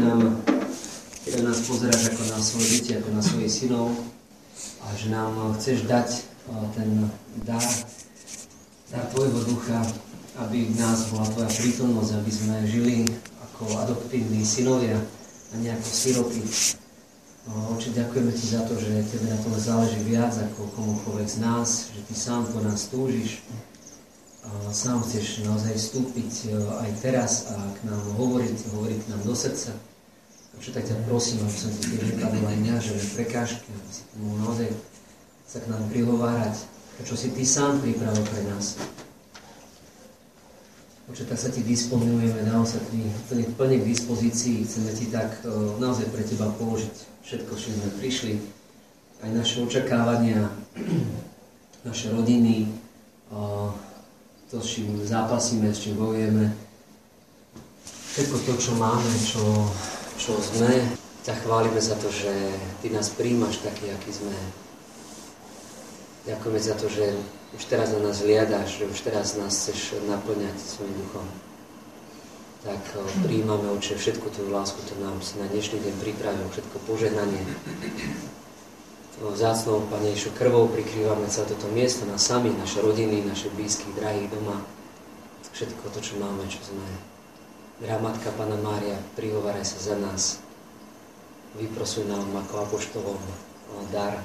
nám, keď nás pozeráš ako na svoje deti, ako na svojich synov a že nám chceš dať ten dar, dar Tvojho ducha, aby v nás bola Tvoja prítomnosť, aby sme žili ako adoptívni synovia a nie ako siroty. Oče, ďakujeme Ti za to, že Tebe na tom záleží viac ako komukoľvek z nás, že Ty sám po nás túžiš, sám chceš naozaj vstúpiť e, aj teraz a k nám hovoriť, hovoriť k nám do srdca. Takže tak ťa prosím, aby som ti tým nekladol aj mňa, že prekážky, aby si mohol naozaj sa k nám prihovárať, to, čo si ty sám pripravil pre nás. Oče, tak sa ti disponujeme, naozaj ti plne, k dispozícii, chceme ti tak uh, naozaj pre teba položiť všetko, čo sme prišli, aj naše očakávania, naše rodiny, to, s čím zápasíme, s čím bojujeme, všetko to, čo máme, čo, čo sme, ťa chválime za to, že Ty nás príjmaš taký, aký sme. Ďakujeme za to, že už teraz na nás hliadaš, že už teraz nás chceš naplňať svojim duchom. Tak príjmame, Oče, všetku tú lásku, to nám si na dnešný deň pripravil, všetko požehnanie, vzácnou Panejšou krvou prikrývame celé toto miesto na sami, naše rodiny, naše blízky, drahých doma, všetko to, čo máme, čo sme. Drahá Matka Pana Mária, prihováraj sa za nás. Vyprosuj nám ako apoštolom dar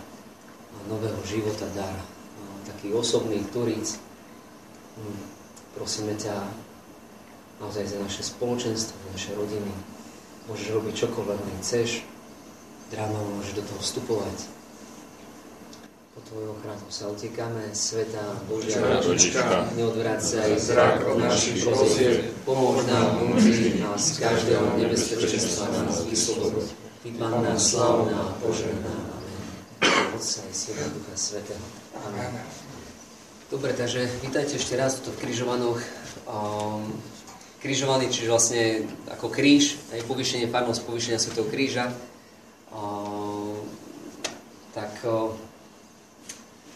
nového života, dar taký osobný turíc. Hm, prosíme ťa naozaj za naše spoločenstvo, za naše rodiny. Môžeš robiť čokoľvek, chceš. Dráma môžeš do toho vstupovať po Tvojho ochranu sa utekáme, Sveta Božia Rodička, neodvracaj zrak od našich prosieb, pomôž nám umrieť nás každého nebezpečenstva nás vyslobod. Ty, Panna, slavná, požehná. Amen. Otca i Syna Ducha Svetého. Amen. Dobre, takže vítajte ešte raz tu v križovanoch. Um, križovaný, čiže vlastne ako kríž, aj povýšenie, farnosť povýšenia Svetého kríža. Um, tak uh,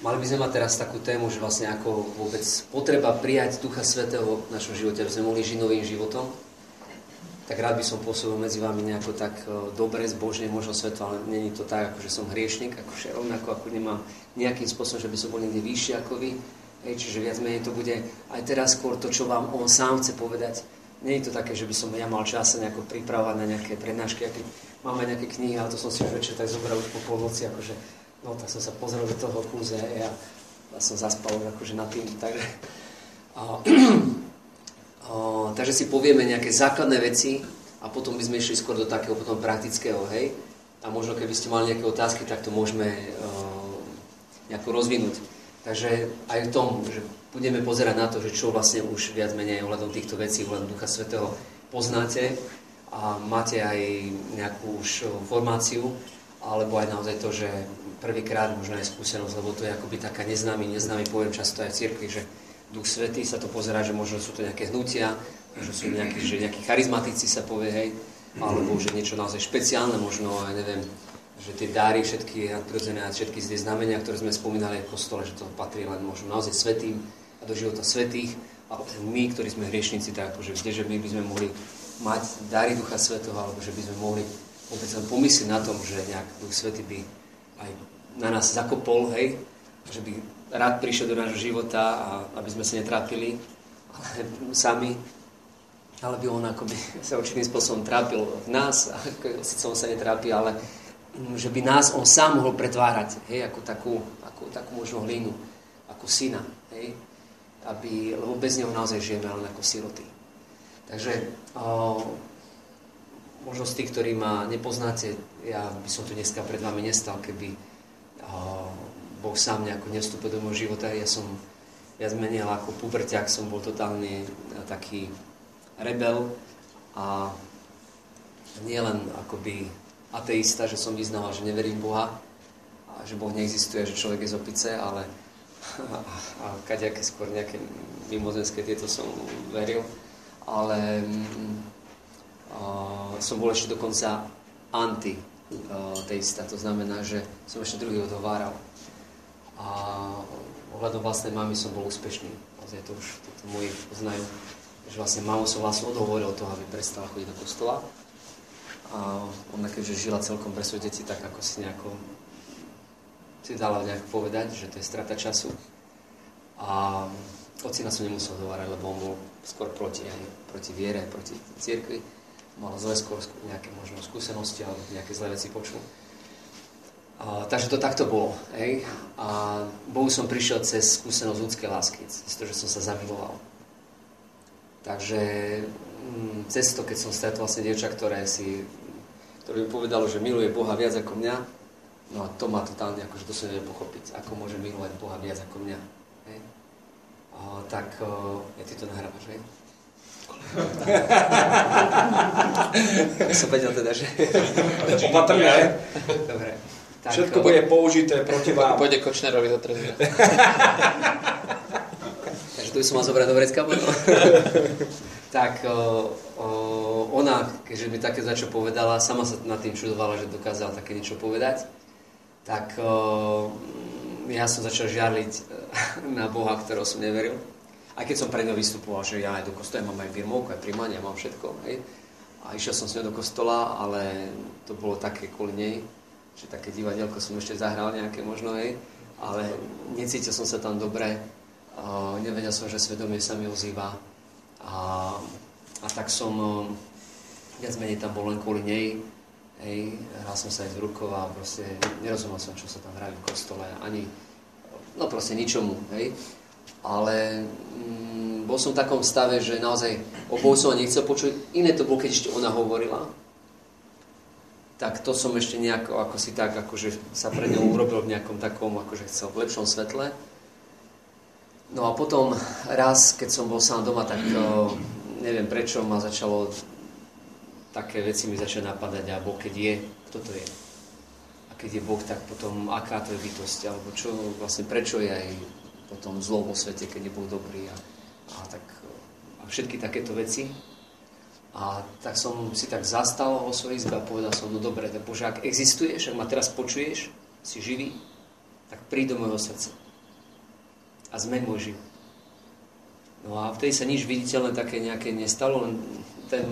Mali by sme mať teraz takú tému, že vlastne ako vôbec potreba prijať Ducha Svetého v našom živote, aby sme mohli žiť novým životom. Tak rád by som pôsobil medzi vami nejako tak e, dobre, zbožne, možno sveto, ale není to tak, ako že som hriešnik, akože rovnako ako nemám nejakým spôsobom, že by som bol niekde vyšší ako vy. Hej, čiže viac menej to bude aj teraz skôr to, čo vám on sám chce povedať. Nie je to také, že by som ja mal čas nejako pripravovať na nejaké prednášky, máme nejaké knihy, ale to som si už večer tak zobral už po polnoci, akože No tak som sa pozrel do toho kúze a som zaspal akože na tým. Takže, a, a, takže si povieme nejaké základné veci a potom by sme išli skôr do takého potom praktického, hej. A možno keby ste mali nejaké otázky, tak to môžeme uh, nejako rozvinúť. Takže aj v tom, že budeme pozerať na to, že čo vlastne už viac menej ohľadom týchto vecí, ohľadom Ducha Svetého poznáte a máte aj nejakú už formáciu, alebo aj naozaj to, že prvýkrát možno aj skúsenosť, lebo to je akoby taká neznámy, neznámy pojem často aj v cirkvi, že Duch Svetý sa to pozerá, že možno sú to nejaké hnutia, možno sú nejakí, že nejakí charizmatici sa povie, hej, alebo že niečo naozaj špeciálne, možno aj neviem, že tie dáry, všetky nadprirodzené a všetky tie znamenia, ktoré sme spomínali v kostole, že to patrí len možno naozaj svetým a do života svetých. A my, ktorí sme hriešnici, tak akože kde, že my by sme mohli mať dary Ducha Svetého, alebo že by sme mohli vôbec len pomyslieť na tom, že nejak Duch Svetý by aj na nás zakopol, hej, že by rád prišiel do nášho života a aby sme sa netrápili ale sami, ale by on akoby sa určitým spôsobom trápil v nás, ako, síce on sa netrápi, ale že by nás on sám mohol pretvárať, hej, ako takú, ako, takú možno hlinu, ako syna, hej, aby, lebo bez neho naozaj žijeme len ako siroty. Takže o, možno z tých, ktorí ma nepoznáte, ja by som tu dneska pred vami nestal, keby Boh sám nejako nevstúpil do môjho života. Ja som viac menej ako puberťák som bol totálne taký rebel a nielen akoby ateista, že som vyznával, že neverím Boha a že Boh neexistuje, že človek je z opice, ale a, kaďaké skôr nejaké mimozenské tieto som veril, ale mm, a, som bol ešte dokonca anti teista. To znamená, že som ešte druhý odhováral. A ohľadom vlastnej mamy som bol úspešný. Naozaj to už to, to moji poznajú. Že vlastne mamu som vlastne odhovoril toho, aby prestala chodiť do kostola. A ona keďže žila celkom pre svoje deti, tak ako si nejako si dala nejak povedať, že to je strata času. A ocina som nemusel hovárať, lebo on bol skôr proti, aj proti viere, proti cirkvi. Mal zle skôr nejaké možno skúsenosti alebo nejaké zlé veci počul. A, takže to takto bolo. Hej? A Bohu som prišiel cez skúsenosť ľudskej lásky, cez to, že som sa zamiloval. Takže mm, cez to, keď som stretol vlastne dievča, ktoré si, ktoré mi povedalo, že miluje Boha viac ako mňa, no a to ma totálne akože to sa nevie pochopiť, ako môže milovať Boha viac ako mňa. Hej? A, tak o, ja ty to nahrávaš, hej? Som vedel teda, že... Opatrne. Dobre. Tak, Všetko bude použité proti vám. Pôjde Kočnerovi do trhu. Takže tu by som mal zobrať do vrecka potom. tak o, o, ona, keďže mi také začo povedala, sama sa nad tým čudovala, že dokázala také niečo povedať, tak o, ja som začal žiarliť e, na Boha, ktorého som neveril. Aj keď som pre ňou vystupoval, že ja aj do kostola mám aj birmovku, aj príjmanie, mám všetko. Hej. A išiel som s ňou do kostola, ale to bolo také kvôli nej, že také divadelko som ešte zahral nejaké možno, hej, ale necítil som sa tam dobre, uh, nevedel som, že svedomie sa mi ozýva a, a tak som uh, viac menej tam bol len kvôli nej, hej, hral som sa aj z rukov a proste nerozumel som, čo sa tam hrajú v kostole, ani, no proste ničomu, hej, ale mm, bol som v takom stave, že naozaj o som nechcel počuť, iné to bolo, keď ešte ona hovorila, tak to som ešte nejako, ako si tak, akože sa pre ňou urobil v nejakom takom, akože chcel v lepšom svetle. No a potom raz, keď som bol sám doma, tak neviem prečo ma začalo také veci mi začali napadať a Boh keď je, kto to je? A keď je Boh, tak potom aká to je bytosť, alebo čo, vlastne prečo je aj potom zlo vo svete, keď je Boh dobrý a, a tak a všetky takéto veci. A tak som si tak zastal vo svojej izbe a povedal som, no dobre, tak Bože, ak existuješ, ak ma teraz počuješ, si živý, tak príď do môjho srdca. A zmeň môj život. No a vtedy sa nič viditeľné také nejaké nestalo, len ten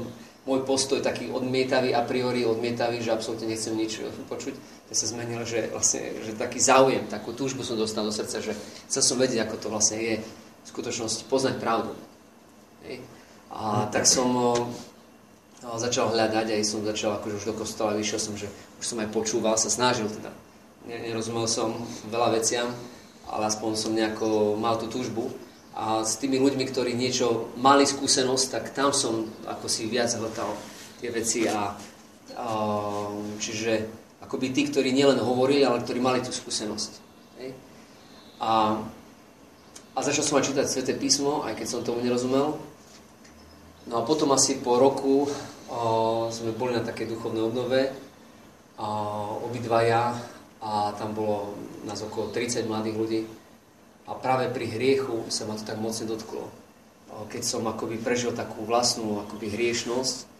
môj postoj taký odmietavý, a priori odmietavý, že absolútne nechcem nič počuť, to sa zmenilo, že, vlastne, že taký záujem, takú túžbu som dostal do srdca, že chcel som vedieť, ako to vlastne je v skutočnosti, poznať pravdu. Hej. A tak som No, začal hľadať, aj som začal akože už do kostola, vyšiel som, že už som aj počúval, sa snažil teda. Nerozumel som veľa veciam, ale aspoň som nejako mal tú túžbu. A s tými ľuďmi, ktorí niečo mali skúsenosť, tak tam som ako si viac hltal tie veci. A, a, čiže akoby tí, ktorí nielen hovorili, ale ktorí mali tú skúsenosť. Hej? A, a začal som aj čítať Sveté písmo, aj keď som tomu nerozumel. No a potom asi po roku o, sme boli na takej duchovnej obnove, a obidvaja, a tam bolo nás okolo 30 mladých ľudí. A práve pri hriechu sa ma to tak mocne dotklo. Keď som akoby prežil takú vlastnú akoby hriešnosť,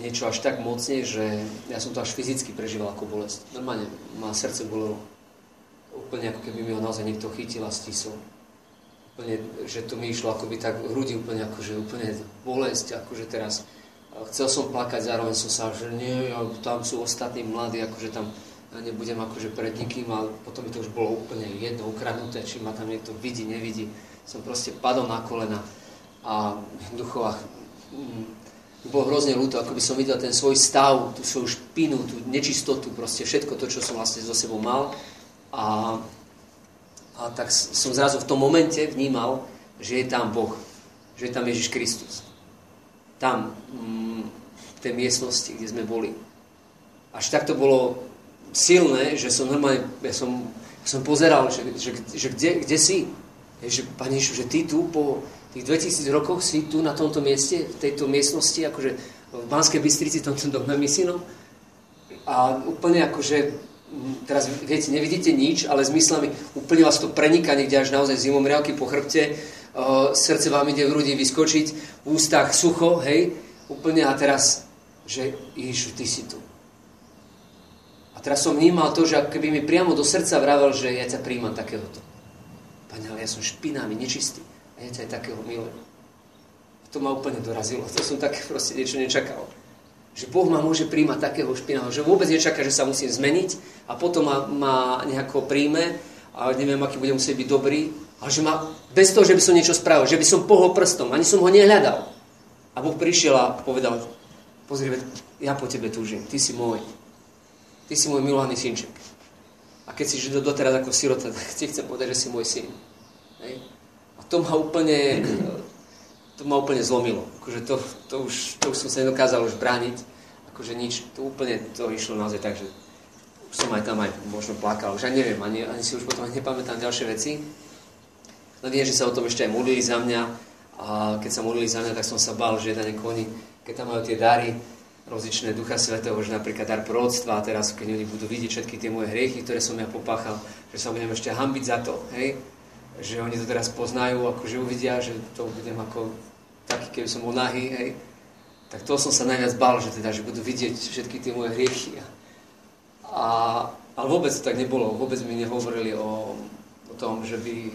niečo až tak mocne, že ja som to až fyzicky prežíval ako bolesť. Normálne ma srdce bolelo. Úplne ako keby mi ho naozaj niekto chytil a stisol úplne, že to mi išlo akoby tak hrudi úplne akože úplne bolesť, akože teraz chcel som plakať, zároveň som sa, že nie, tam sú ostatní mladí, akože tam nebudem akože pred nikým a potom mi to už bolo úplne jedno, ukradnuté, či ma tam niekto vidí, nevidí. Som proste padol na kolena a duchová mm, bolo hrozne ľúto, ako by som videl ten svoj stav, tú svoju špinu, tú nečistotu, proste všetko to, čo som vlastne so sebou mal. A a tak som zrazu v tom momente vnímal, že je tam Boh, že je tam Ježiš Kristus. Tam, mm, v tej miestnosti, kde sme boli. Až tak to bolo silné, že som normálne, ja som, som pozeral, že, že, že kde, kde si? Je, že, Pane Ježiš, že ty tu po tých 2000 rokoch si tu na tomto mieste, v tejto miestnosti, akože v Banskej Bystrici, v tomto dome synom. A úplne akože teraz viete, nevidíte nič, ale s myslami úplne vás to preniká niekde až naozaj zimom riavky po chrbte, uh, srdce vám ide v hrudi vyskočiť, v ústach sucho, hej, úplne a teraz, že Ježišu, ty si tu. A teraz som vnímal to, že keby mi priamo do srdca vravel, že ja ťa príjmam takéhoto. Pane, ale ja som špinavý, nečistý. A ja ťa aj takého milujem. To ma úplne dorazilo. To som také proste niečo nečakal. Že Boh ma môže príjmať takého špinavého, že vôbec nečaká, že sa musím zmeniť a potom ma, ma nejako príjme a neviem, aký budem musieť byť dobrý, ale že ma, bez toho, že by som niečo spravil, že by som pohol prstom, ani som ho nehľadal. A Boh prišiel a povedal, pozri, ja po tebe túžim, ty si môj. Ty si môj milovaný synček. A keď si žil doteraz ako sirota, tak ti chcem povedať, že si môj syn. Hej? A to ma úplne, to ma úplne zlomilo. Akože to, to, už, to už som sa nedokázal už brániť. Akože nič, to úplne to išlo naozaj tak, že už som aj tam aj možno plakal. Už aj neviem, ani, ani si už potom nepamätám ďalšie veci. No viem, že sa o tom ešte aj modlili za mňa. A keď sa modlili za mňa, tak som sa bál, že jeden koni, keď tam majú tie dary, rozličné Ducha Svetého, že napríklad dar prorodstva teraz, keď oni budú vidieť všetky tie moje hriechy, ktoré som ja popáchal, že sa budem ešte hambiť za to, hej? Že oni to teraz poznajú, akože uvidia, že to budem ako taký, keby som bol nahý, hej? Tak to som sa najviac bál, že teda, že budú vidieť všetky tie moje hriechy. A, ale vôbec to tak nebolo, vôbec mi nehovorili o, o tom, že by,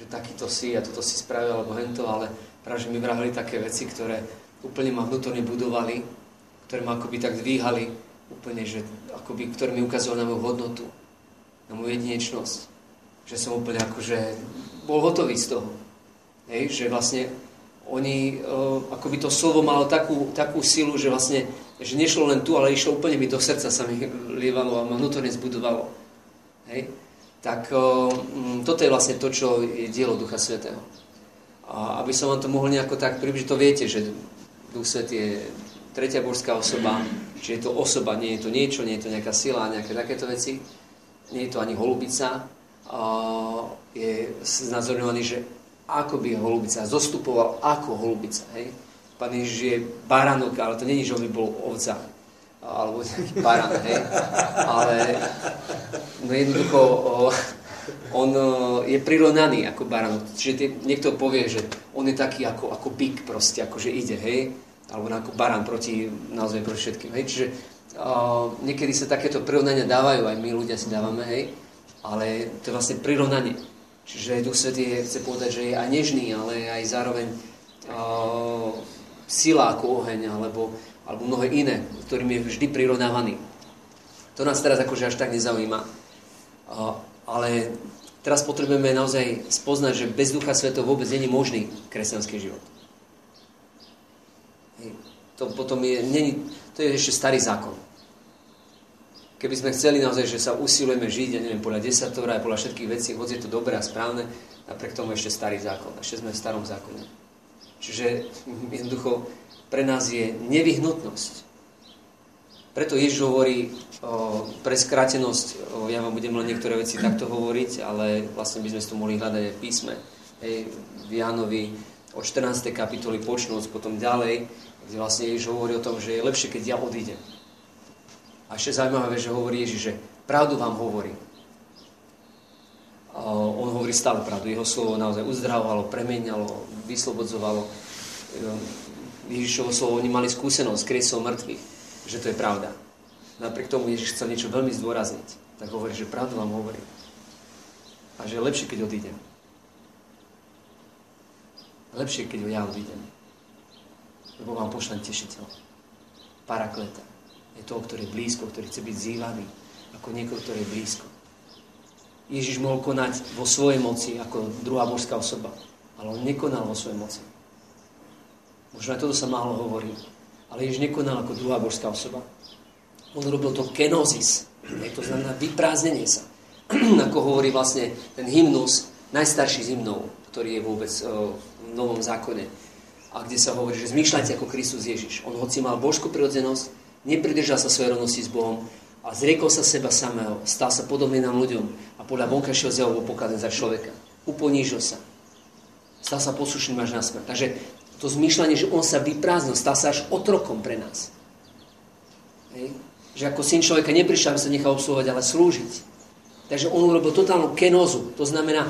že takýto si a toto si spravil, alebo hento, ale práve, že mi vrahli také veci, ktoré úplne ma vnútorne budovali, ktoré ma akoby tak dvíhali úplne, že akoby, ktoré mi ukazovali na moju hodnotu, na moju jedinečnosť. Že som úplne akože bol hotový z toho. Hej, že vlastne oni, uh, akoby to slovo malo takú, takú silu, že vlastne, že nešlo len tu, ale išlo úplne mi do srdca, sa mi lievalo a ma vnútorne zbudovalo. Hej? Tak uh, toto je vlastne to, čo je dielo Ducha Svetého. A aby som vám to mohol nejako tak približiť, to viete, že Duch Svet je tretia božská osoba, čiže je to osoba, nie je to niečo, nie je to nejaká sila, nejaké takéto veci, nie je to ani holubica, je znázorňovaný, že ako by holubica, zostupoval ako holubica, hej. Pán Ježiš je baránok, ale to není, že on by bol ovca, alebo nejaký barán, hej. Ale no jednoducho, on je prirovnaný ako baránok. Čiže niekto povie, že on je taký ako, ako byk proste, akože ide, hej alebo ako barán proti, naozaj proti všetkým. Hej? Čiže uh, niekedy sa takéto prirovnania dávajú, aj my ľudia si dávame, hej? ale to je vlastne prirovnanie. Čiže Duch Svetý chce povedať, že je aj nežný, ale aj zároveň uh, sila ako oheň, alebo, alebo mnohé iné, ktorým je vždy prirovnávaný. To nás teraz akože až tak nezaujíma. Uh, ale teraz potrebujeme naozaj spoznať, že bez Ducha Svetého vôbec není možný kresťanský život. To potom je, není, to je ešte starý zákon. Keby sme chceli naozaj, že sa usilujeme žiť, ja neviem, podľa desatora podľa všetkých vecí, hoď je to dobré a správne, napriek tomu ešte starý zákon. Ešte sme v starom zákone. Čiže jednoducho pre nás je nevyhnutnosť. Preto Ježiš hovorí o, pre skrátenosť, o, ja vám budem len niektoré veci takto hovoriť, ale vlastne by sme to mohli hľadať aj v písme. Hej, v Jánovi od 14. kapitoly počnúc, potom ďalej, kde vlastne Ježiš hovorí o tom, že je lepšie, keď ja odídem. A ešte zaujímavé, že hovorí Ježiš, že pravdu vám hovorí. A on hovorí stále pravdu. Jeho slovo naozaj uzdravovalo, premenialo, vyslobodzovalo. Ježišovo slovo, oni mali skúsenosť s kriesou mŕtvych, že to je pravda. Napriek tomu Ježiš chcel niečo veľmi zdôrazniť. Tak hovorí, že pravdu vám hovorí. A že je lepšie, keď odídem. Lepšie, keď ja odídem lebo vám pošlem tešiteľ. Parakleta. Je to, ktorý je blízko, ktorý chce byť zývaný, ako niekoho, ktorý je blízko. Ježiš mohol konať vo svojej moci ako druhá božská osoba, ale on nekonal vo svojej moci. Možno aj toto sa málo hovorí. Ale Ježiš nekonal ako druhá božská osoba. On robil to kenosis, to znamená vyprázdnenie sa. ako hovorí vlastne ten hymnus, najstarší z hymnov, ktorý je vôbec v Novom zákone a kde sa hovorí, že zmýšľajte ako Kristus Ježiš. On hoci mal božskú prirodzenosť, nepridržal sa svojej rovnosti s Bohom a zriekol sa seba samého, stal sa podobný nám ľuďom a podľa vonkajšieho zjavu bol pokladen za človeka. Uponížil sa. Stal sa poslušným až na smrť. Takže to zmýšľanie, že on sa vyprázdnil, stal sa až otrokom pre nás. Hej? Že ako syn človeka neprišiel, aby sa nechal obsluhovať, ale slúžiť. Takže on urobil totálnu kenozu. To znamená,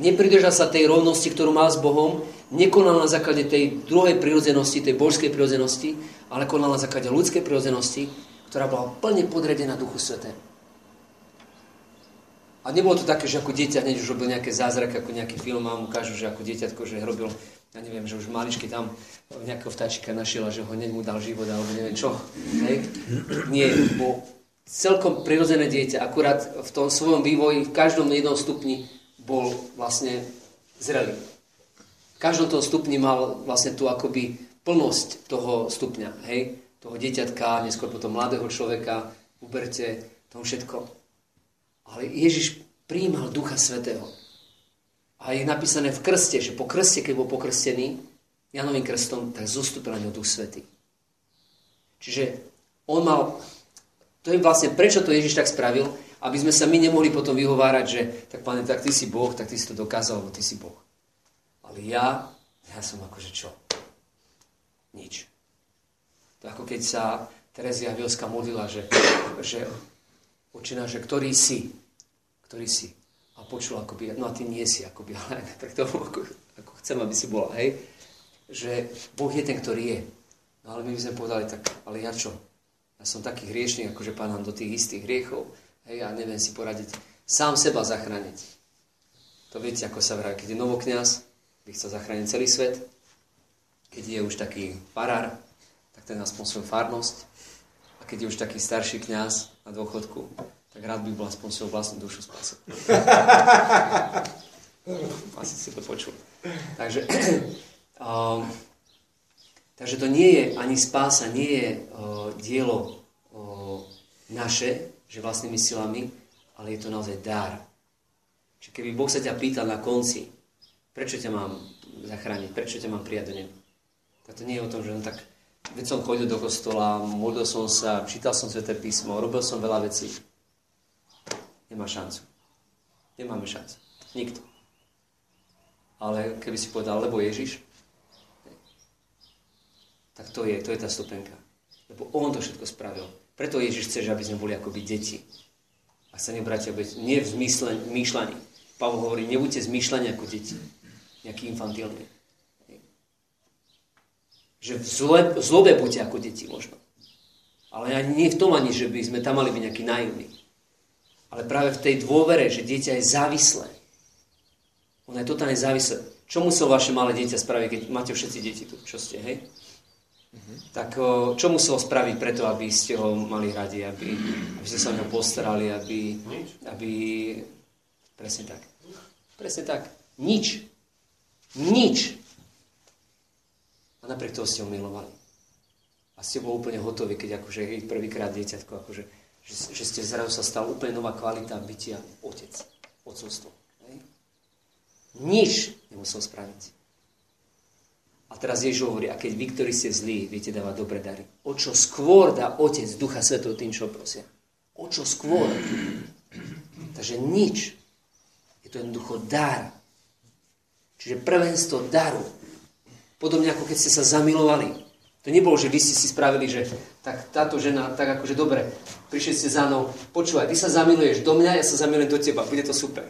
nepridržal sa tej rovnosti, ktorú mal s Bohom, nekonal na základe tej druhej prirodzenosti, tej božskej prirodzenosti, ale konal na základe ľudskej prirodzenosti, ktorá bola plne podredená Duchu Sveté. A nebolo to také, že ako dieťa hneď už robil nejaké zázraky, ako nejaký film mu ukážu, že ako dieťatko, že robil ja neviem, že už maličky tam nejakého vtáčika našiel a že ho hneď mu dal život alebo neviem čo. Hej? Nie, bo celkom prirodzené dieťa, akurát v tom svojom vývoji, v každom jednom stupni bol vlastne zrelý. Každom tom stupni mal vlastne tú akoby plnosť toho stupňa, hej? toho dieťatka, neskôr potom mladého človeka, uberte, tomu všetko. Ale Ježiš prijímal Ducha Svetého. A je napísané v krste, že po krste, keď bol pokrstený Janovým krstom, tak zostúpil na ňo Duch Svetý. Čiže on mal, to je vlastne, prečo to Ježiš tak spravil, aby sme sa my nemohli potom vyhovárať, že tak pane, tak ty si Boh, tak ty si to dokázal, lebo ty si Boh. Ale ja, ja som akože čo? Nič. To ako keď sa Terezia Vielska modlila, že, že očina, že ktorý si, ktorý si a počul akoby, no a ty nie si akoby, ale tak to ako, ako chcem, aby si bola, hej, že Boh je ten, ktorý je. No ale my by sme povedali, tak, ale ja čo? Ja som taký hriešný, akože pánam do tých istých hriechov, hej, a neviem si poradiť, sám seba zachrániť. To viete, ako sa vrá, keď je novokňaz, by chcel zachrániť celý svet, keď je už taký farár, tak ten aspoň svoju farnosť, a keď je už taký starší kňaz na dôchodku, tak rád by bol aspoň svoju vlastnú dušu spasil. Asi si to počul. Takže, um, takže to nie je, ani spása nie je uh, dielo uh, naše, že vlastnými silami, ale je to naozaj dar. Čiže keby Boh sa ťa pýtal na konci, prečo ťa mám zachrániť, prečo ťa mám prijať do neba, tak to nie je o tom, že no tak, veď som chodil do kostola, modlil som sa, čítal som Sveté písmo, robil som veľa vecí, nemá šancu. Nemáme šancu. Nikto. Ale keby si povedal, lebo Ježiš, tak to je, to je tá stupenka. Lebo On to všetko spravil. Preto Ježiš chce, aby sme boli akoby deti. A sa nebratia, nie v zmýšľaní. Pavol hovorí, nebuďte zmýšľaní ako deti. Nejaký infantilný. Že v zle, zlobe buďte ako deti možno. Ale ani nie v tom ani, že by sme tam mali byť nejaký naivní ale práve v tej dôvere, že dieťa je závislé. Ono je totálne závislé. Čo musel vaše malé dieťa spraviť, keď máte všetci deti tu, čo ste, hej? Mm-hmm. Tak čo muselo spraviť preto, aby ste ho mali radi, aby, aby ste sa o neho postarali, aby, aby... Presne tak. Presne tak. Nič. Nič. A napriek toho ste ho milovali. A ste boli úplne hotoví, keď akože prvýkrát dieťatko akože že, že ste zrazu sa stal úplne nová kvalita bytia otec, otcovstvo. Hej? Nič nemusel spraviť. A teraz Ježiš hovorí, a keď vy, ktorí ste zlí, viete dávať dobré dary. O čo skôr dá Otec Ducha Svetov tým, čo prosia. O čo skôr. Takže nič. Je to jednoducho dar. Čiže prvenstvo daru. Podobne ako keď ste sa zamilovali. To nebolo, že vy ste si spravili, že tak táto žena, tak akože dobre, prišli ste za mnou, počúvaj, ty sa zamiluješ do mňa, ja sa zamilujem do teba, bude to super.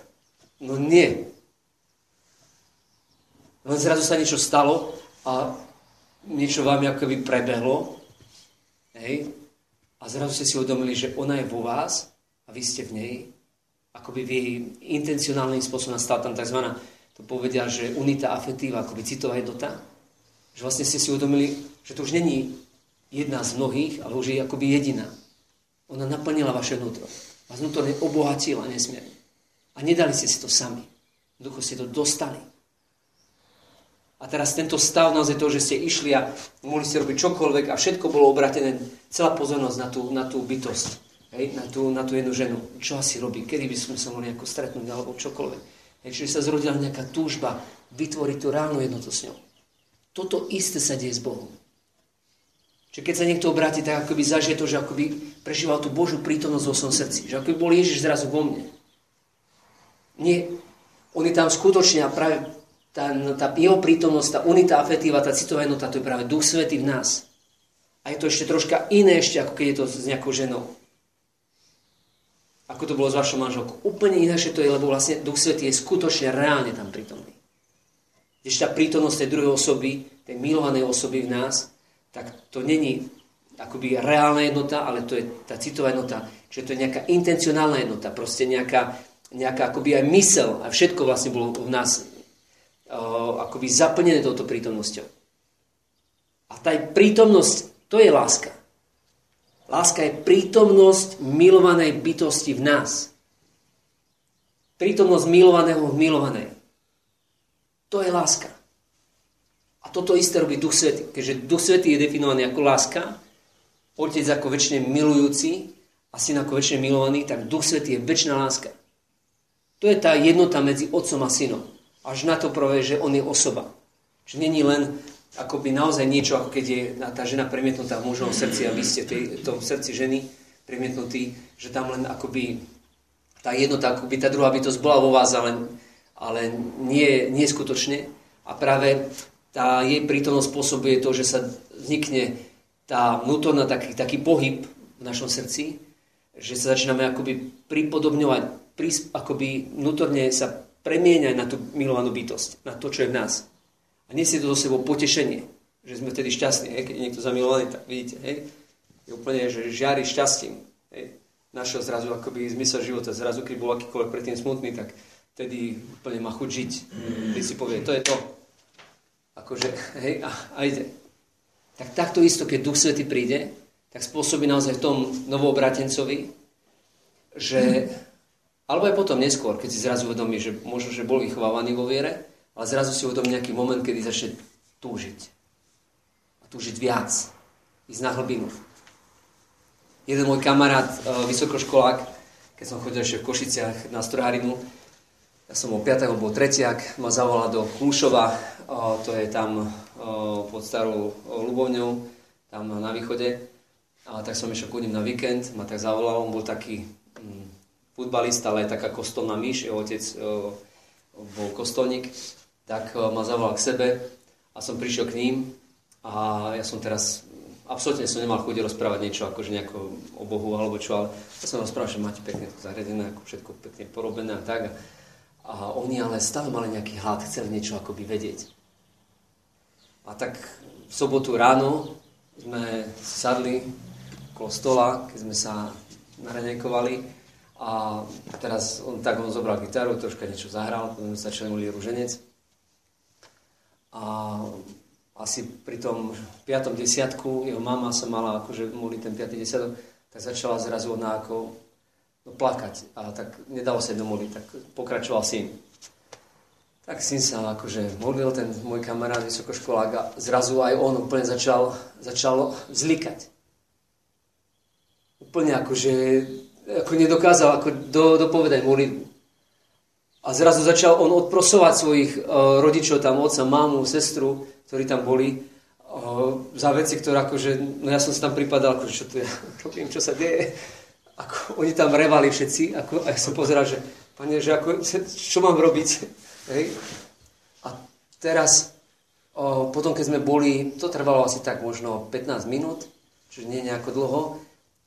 No nie. Len zrazu sa niečo stalo a niečo vám akoby prebehlo, hej, a zrazu ste si uvedomili, že ona je vo vás a vy ste v nej, akoby v jej intencionálnym spôsobom nastala tam tzv. To povedia, že unita afetíva, akoby citová jednota, že vlastne ste si uvedomili, že to už není jedna z mnohých, ale už je akoby jediná. Ona naplnila vaše vnútro. Vás vnútorne obohatila nesmierne. A nedali ste si to sami. Ducho ste to dostali. A teraz tento stav naozaj to, že ste išli a mohli ste robiť čokoľvek a všetko bolo obratené, celá pozornosť na tú, na tú bytosť, hej, na, tú, na tú jednu ženu. Čo asi robí, kedy by sme sa mohli nejako stretnúť alebo čokoľvek. Čiže sa zrodila nejaká túžba vytvoriť tú reálnu jednotu s ňou. Toto isté sa deje s Bohom. Čiže keď sa niekto obráti, tak akoby zažije to, že akoby prežíval tú Božiu prítomnosť vo svojom srdci. Že akoby bol Ježiš zrazu vo mne. Nie, on je tam skutočne a práve tá, tá jeho prítomnosť, tá unita afetíva, tá citová jednota, to je práve Duch Svetý v nás. A je to ešte troška iné ešte, ako keď je to s nejakou ženou. Ako to bolo s vašou manželkou. Úplne inášie to je, lebo vlastne Duch Svetý je skutočne reálne tam prítomný. Ešte tá prítomnosť tej druhej osoby, tej milovanej osoby v nás, tak to není akoby reálna jednota, ale to je tá citová jednota. Čiže to je nejaká intencionálna jednota, proste nejaká, nejaká akoby aj mysel a všetko vlastne bolo v nás akoby zaplnené touto prítomnosťou. A tá prítomnosť, to je láska. Láska je prítomnosť milovanej bytosti v nás. Prítomnosť milovaného v milovanej. To je láska. A toto isté robí Duch Svetý. Keďže Duch Svetý je definovaný ako láska, Otec ako väčšine milujúci a Syn ako väčšine milovaný, tak Duch Svetý je väčšiná láska. To je tá jednota medzi Otcom a Synom. Až na to prvé, že On je osoba. Čiže není len akoby naozaj niečo, ako keď je tá žena premietnutá v mužovom srdci a vy ste v tom srdci ženy premietnutí, že tam len akoby tá jednota, akoby tá druhá bytosť bola vo vás, ale, ale nie, nie skutočne. A práve tá jej prítomnosť spôsobuje to, že sa vznikne tá vnútorná taký, taký pohyb v našom srdci, že sa začíname akoby pripodobňovať, akoby vnútorne sa premieňať na tú milovanú bytosť, na to, čo je v nás. A nesie to do sebou potešenie, že sme vtedy šťastní. Hej? Keď je niekto zamilovaný, tak vidíte, hej? je úplne, že žiari šťastím. Hej? Našiel zrazu akoby zmysel života. Zrazu, keď bol akýkoľvek predtým smutný, tak vtedy úplne má chuť žiť. Keď si povie, to je to, akože, hej, a, a ide. Tak takto isto, keď Duch Svety príde, tak spôsobí naozaj v tom novoobratencovi, že, alebo aj potom neskôr, keď si zrazu uvedomí, že možno, že bol vychovávaný vo viere, ale zrazu si uvedomí nejaký moment, kedy začne túžiť. A túžiť viac. Ísť na hlbinu. Jeden môj kamarát, e, vysokoškolák, keď som chodil ešte v Košiciach na strojárinu, ja som bol 5. bol tretiak, ma zavolal do Kľúšova, to je tam pod starou Lubovňou, tam na východe. A tak som išiel ku ním na víkend, ma tak zavolal, on bol taký mm, futbalista, ale taká kostolná myš, jeho otec bol kostolník, tak ma zavolal k sebe a som prišiel k ním a ja som teraz absolútne som nemal chuť rozprávať niečo akože nejako o Bohu alebo čo, ale ja som rozprával, že máte pekne to zariadené, ako všetko pekne porobené a tak. A oni ale stále mali nejaký hlad, chceli niečo akoby vedieť. A tak v sobotu ráno sme sadli okolo stola, keď sme sa naranejkovali a teraz on, tak on zobral gitaru, troška niečo zahral, potom sme začali modliť rúženec. A asi pri tom piatom desiatku jeho mama sa mala akože modliť ten piatý desiatok, tak začala zrazu ona ako no, plakať. A tak nedalo sa domoliť, tak pokračoval syn. Tak syn sa akože modlil, ten môj kamarát, vysokoškolák a zrazu aj on úplne začal, začal zlikať. Úplne akože ako nedokázal ako do, dopovedať modlitbu. A zrazu začal on odprosovať svojich uh, rodičov, tam otca, mámu, sestru, ktorí tam boli, uh, za veci, ktoré akože, no ja som si tam pripadal, akože čo tu ja robím, čo sa deje ako oni tam revali všetci, ako, a ja som pozeral, že pane, že ako, čo mám robiť? Hej? A teraz, o, potom keď sme boli, to trvalo asi tak možno 15 minút, čiže nie nejako dlho,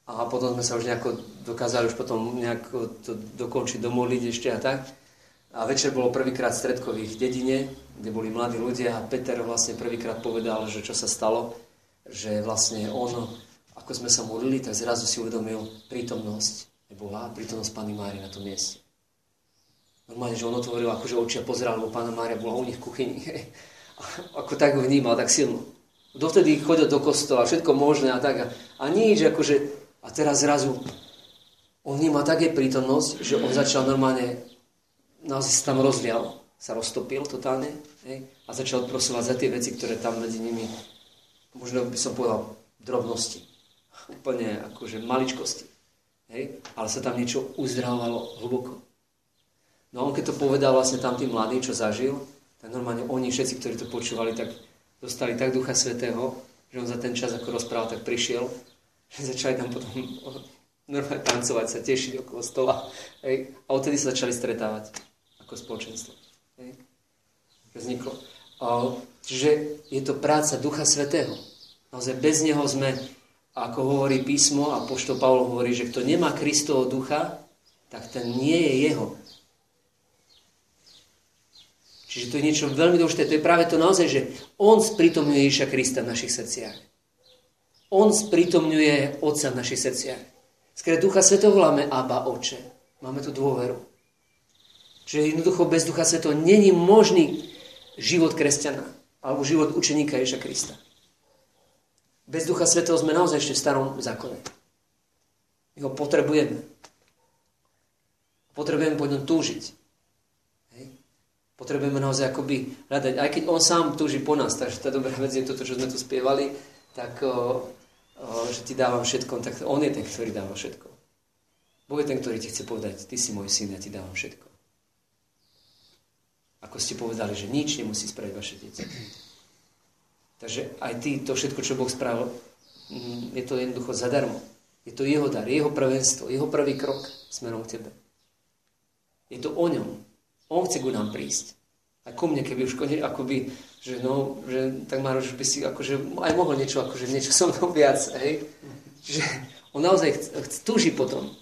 a potom sme sa už nejako dokázali už potom nejako to dokončiť, domoliť ešte a tak. A večer bolo prvýkrát v dedine, kde boli mladí ľudia a Peter vlastne prvýkrát povedal, že čo sa stalo, že vlastne on ako sme sa modlili, tak zrazu si uvedomil prítomnosť Boha, prítomnosť Pany Márie na tom mieste. Normálne, že on otvoril akože oči pozeral, lebo Pána Mária bola u nich v kuchyni. ako tak ho vnímal, tak silno. Dovtedy chodil do kostola, všetko možné a tak. A, a nič, akože... A teraz zrazu on vníma také prítomnosť, že on začal normálne, naozaj sa tam rozvial, sa roztopil totálne hej, a začal prosovať za tie veci, ktoré tam medzi nimi, možno by som povedal, drobnosti úplne akože maličkosti. Hej? Ale sa tam niečo uzdravovalo hlboko. No a on keď to povedal vlastne tam tým mladým, čo zažil, tak normálne oni všetci, ktorí to počúvali, tak dostali tak Ducha Svetého, že on za ten čas, ako rozprával, tak prišiel, že začali tam potom normálne tancovať, sa tešiť okolo stola. Hej? A odtedy sa začali stretávať ako spoločenstvo. Hej? Vzniklo. čiže je to práca Ducha Svetého. Naozaj bez neho sme ako hovorí písmo a poštol Pavol hovorí, že kto nemá Kristovo ducha, tak ten nie je jeho. Čiže to je niečo veľmi dôležité. To je práve to naozaj, že on spritomňuje Ježiša Krista v našich srdciach. On spritomňuje Otca v našich srdciach. Skrátka Ducha Svetov voláme Abba Oče. Máme tu dôveru. Čiže jednoducho bez Ducha Svetov není možný život kresťana alebo život učeníka Ježa Krista. Bez Ducha Svetého sme naozaj ešte v starom zákone. My ho potrebujeme. Potrebujeme po ňom túžiť. Hej. Potrebujeme naozaj akoby hľadať. Aj keď on sám túži po nás, takže tá dobrá vec je toto, čo sme tu spievali, tak o, o, že ti dávam všetko, tak on je ten, ktorý dáva všetko. Boh je ten, ktorý ti chce povedať, ty si môj syn, ja ti dávam všetko. Ako ste povedali, že nič nemusí spraviť vaše dieťa. Takže aj ty, to všetko, čo Boh spravil, mm, je to jednoducho zadarmo. Je to jeho dar, jeho prvenstvo, jeho prvý krok smerom k tebe. Je to o ňom. On chce ku nám prísť. A ku mne, keby už konec, akoby, že no, že tak Maroš by si akože aj mohol niečo, akože niečo so mnou viac, hej. Čiže on naozaj chc, chc, túži potom.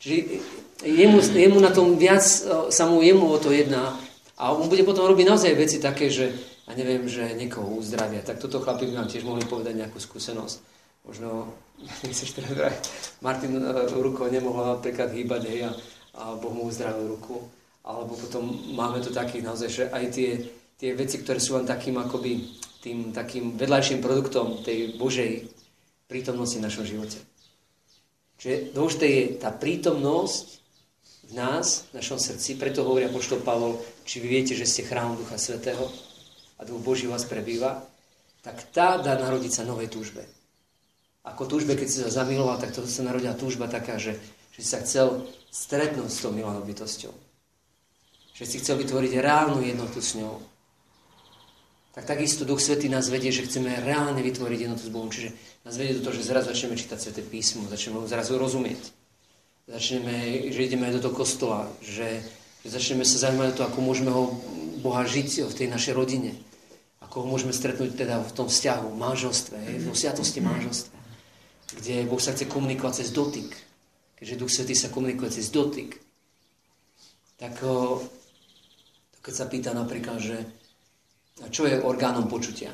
Čiže jemu, jemu na tom viac, e, sa mu jemu o to jedná a on bude potom robiť naozaj veci také, že a neviem, že niekoho uzdravia. Tak toto chlapi by vám tiež mohli povedať nejakú skúsenosť. Možno, nechceš teda Martin e, rukou nemohla napríklad hýbať, hej, a a Boh mu uzdravil ruku. Alebo potom máme tu takých naozaj, že aj tie, tie veci, ktoré sú len takým akoby tým takým vedľajším produktom tej Božej prítomnosti v našom živote. Čiže dôležité je tá prítomnosť v nás, v našom srdci, preto hovorí apoštol Pavol, či vy viete, že ste chrám Ducha Svetého a Duch Boží vás prebýva, tak tá dá narodiť sa novej túžbe. Ako túžbe, keď si sa zamiloval, tak to sa narodila túžba taká, že, že si sa chcel stretnúť s tou milou bytosťou. Že si chcel vytvoriť reálnu jednotu s ňou. Tak takisto Duch Svetý nás vedie, že chceme reálne vytvoriť jednotu s Bohom. Čiže nás vedie do toho, že zrazu začneme čítať Sveté písmo, začneme zrazu rozumieť. Začneme, že ideme aj do toho kostola, že, že začneme sa zaujímať o to, ako môžeme ho Boha žiť v tej našej rodine. Ako ho môžeme stretnúť teda v tom vzťahu, v manželstve, v sviatosti manželstva. Kde Boh sa chce komunikovať cez dotyk keďže Duch Svetý sa komunikuje cez dotyk, tak keď sa pýta napríklad, že a čo je orgánom počutia?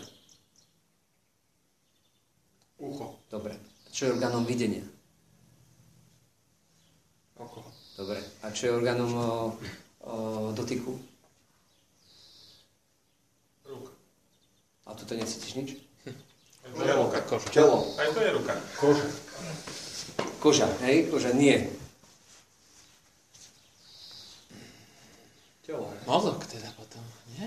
Ucho. Dobre. A čo je orgánom videnia? Dobre. A čo je orgánom o, o, dotyku? Ruka. A tu to necítiš nič? To je ruka. Telo. Aj to je ruka. Koža. Koža, hej? Koža, nie. Telo. Mozog teda potom, nie?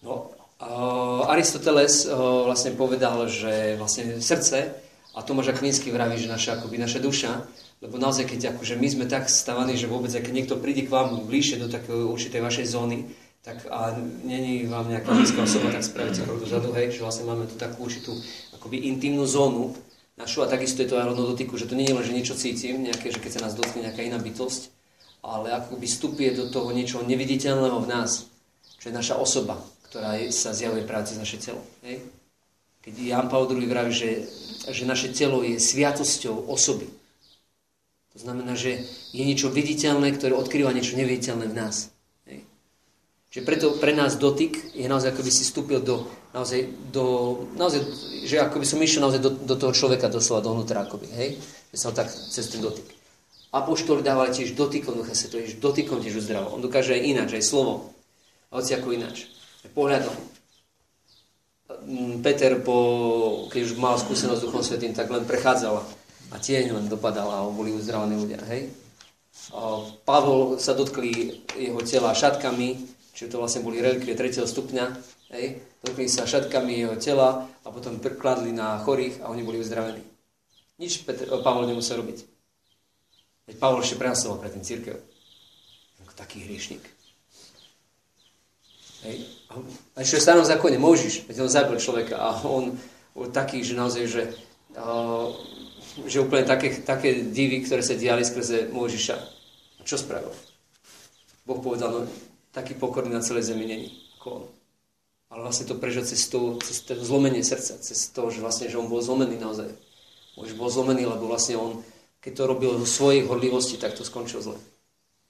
No, uh, Aristoteles uh, vlastne povedal, že vlastne srdce, a Tomáš Akvinsky vraví, že naša, akoby naša duša, lebo naozaj, keď akože my sme tak stavaní, že vôbec, keď niekto príde k vám bližšie do takej určitej vašej zóny, tak a není vám nejaká blízka osoba, tak spravíte krok dozadu, hej, že vlastne máme tu takú určitú akoby intimnú zónu, našu a takisto je to aj rovno dotyku, že to nie je len, že niečo cítim, nejaké, že keď sa nás dotkne nejaká iná bytosť, ale ako by vstupuje do toho niečo neviditeľného v nás, čo je naša osoba, ktorá je, sa zjavuje práve cez naše telo. Hej? Keď Jan Paul II vraví, že, že naše telo je sviatosťou osoby. To znamená, že je niečo viditeľné, ktoré odkrýva niečo neviditeľné v nás. Čiže preto pre nás dotyk je naozaj, ako by si vstúpil do, naozaj, do, naozaj, že ako by som išiel naozaj do, do toho človeka doslova dovnútra, akoby, hej? Že som tak cez ten dotyk. Apoštoli dávali tiež dotykom Ducha Svetého, dotykom tiež uzdravo. On dokáže aj ináč, aj slovom. Hoci ako ináč. Pohľadom. Mm, Peter, po, keď už mal skúsenosť s Duchom Svetým, tak len prechádzala a tieň len dopadala a boli uzdravení ľudia. Hej? Pavol sa dotkli jeho tela šatkami, čiže to vlastne boli relikvie 3. stupňa, hej, dotkli sa šatkami jeho tela a potom kladli na chorých a oni boli uzdravení. Nič Petr, Pavol nemusel robiť. Veď Pavol ešte prenasoval pre ten církev. Taký hriešnik. Hej. A ešte v starom zákone Možiš, veď on zabil človeka a on taký, že naozaj, že, uh, že úplne také, také divy, ktoré sa diali skrze Možiša. A čo spravil? Boh povedal, no taký pokorný na celej zemi není ako on. Ale vlastne to prežil cez to, cez to zlomenie srdca, cez to, že vlastne, že on bol zlomený naozaj. Už bol zlomený, lebo vlastne on, keď to robil vo svojej horlivosti, tak to skončil zle.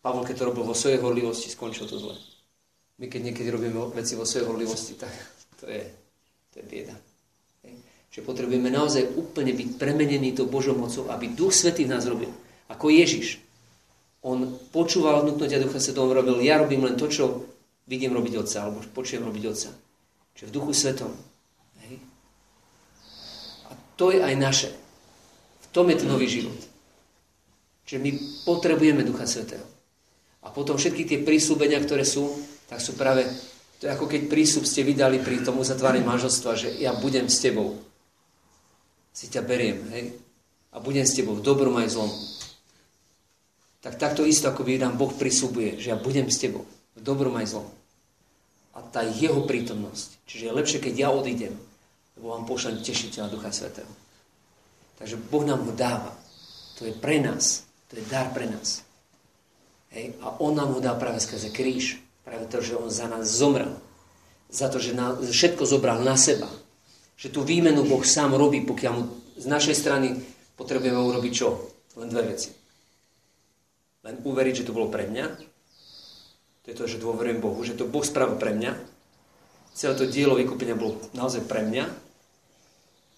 Pavol, keď to robil vo svojej horlivosti, skončil to zle. My, keď niekedy robíme veci vo svojej horlivosti, tak to je, to je bieda. Čiže potrebujeme naozaj úplne byť premenení tou Božou mocou, aby Duch Svetý v nás robil. Ako Ježiš. On počúval vnúknutia Ducha Svetého, robil, ja robím len to, čo vidím robiť Otca, alebo počujem robiť Otca. Čiže v Duchu Svetom. A to je aj naše. V tom je ten nový život. Čiže my potrebujeme Ducha Svetého. A potom všetky tie prísľubenia, ktoré sú, tak sú práve, to je ako keď prísľub ste vydali pri tom uzatváraní manželstva, že ja budem s tebou. Si ťa beriem, hej? A budem s tebou v dobrom aj zlom tak takto isto, ako by nám Boh prisúbuje, že ja budem s tebou, v dobrom aj zlom. A tá jeho prítomnosť. Čiže je lepšie, keď ja odídem, lebo vám pošlem tešiteľa Ducha Svetého. Takže Boh nám ho dáva. To je pre nás. To je dar pre nás. Hej? A on nám ho dá práve skrze kríž. Práve to, že on za nás zomrel. Za to, že všetko zobral na seba. Že tú výmenu Boh sám robí, pokiaľ mu z našej strany potrebujeme urobiť čo? Len dve veci len uveriť, že to bolo pre mňa. To je to, že dôverujem Bohu, že to Boh spravil pre mňa. Celé to dielo vykúpenia bolo naozaj pre mňa.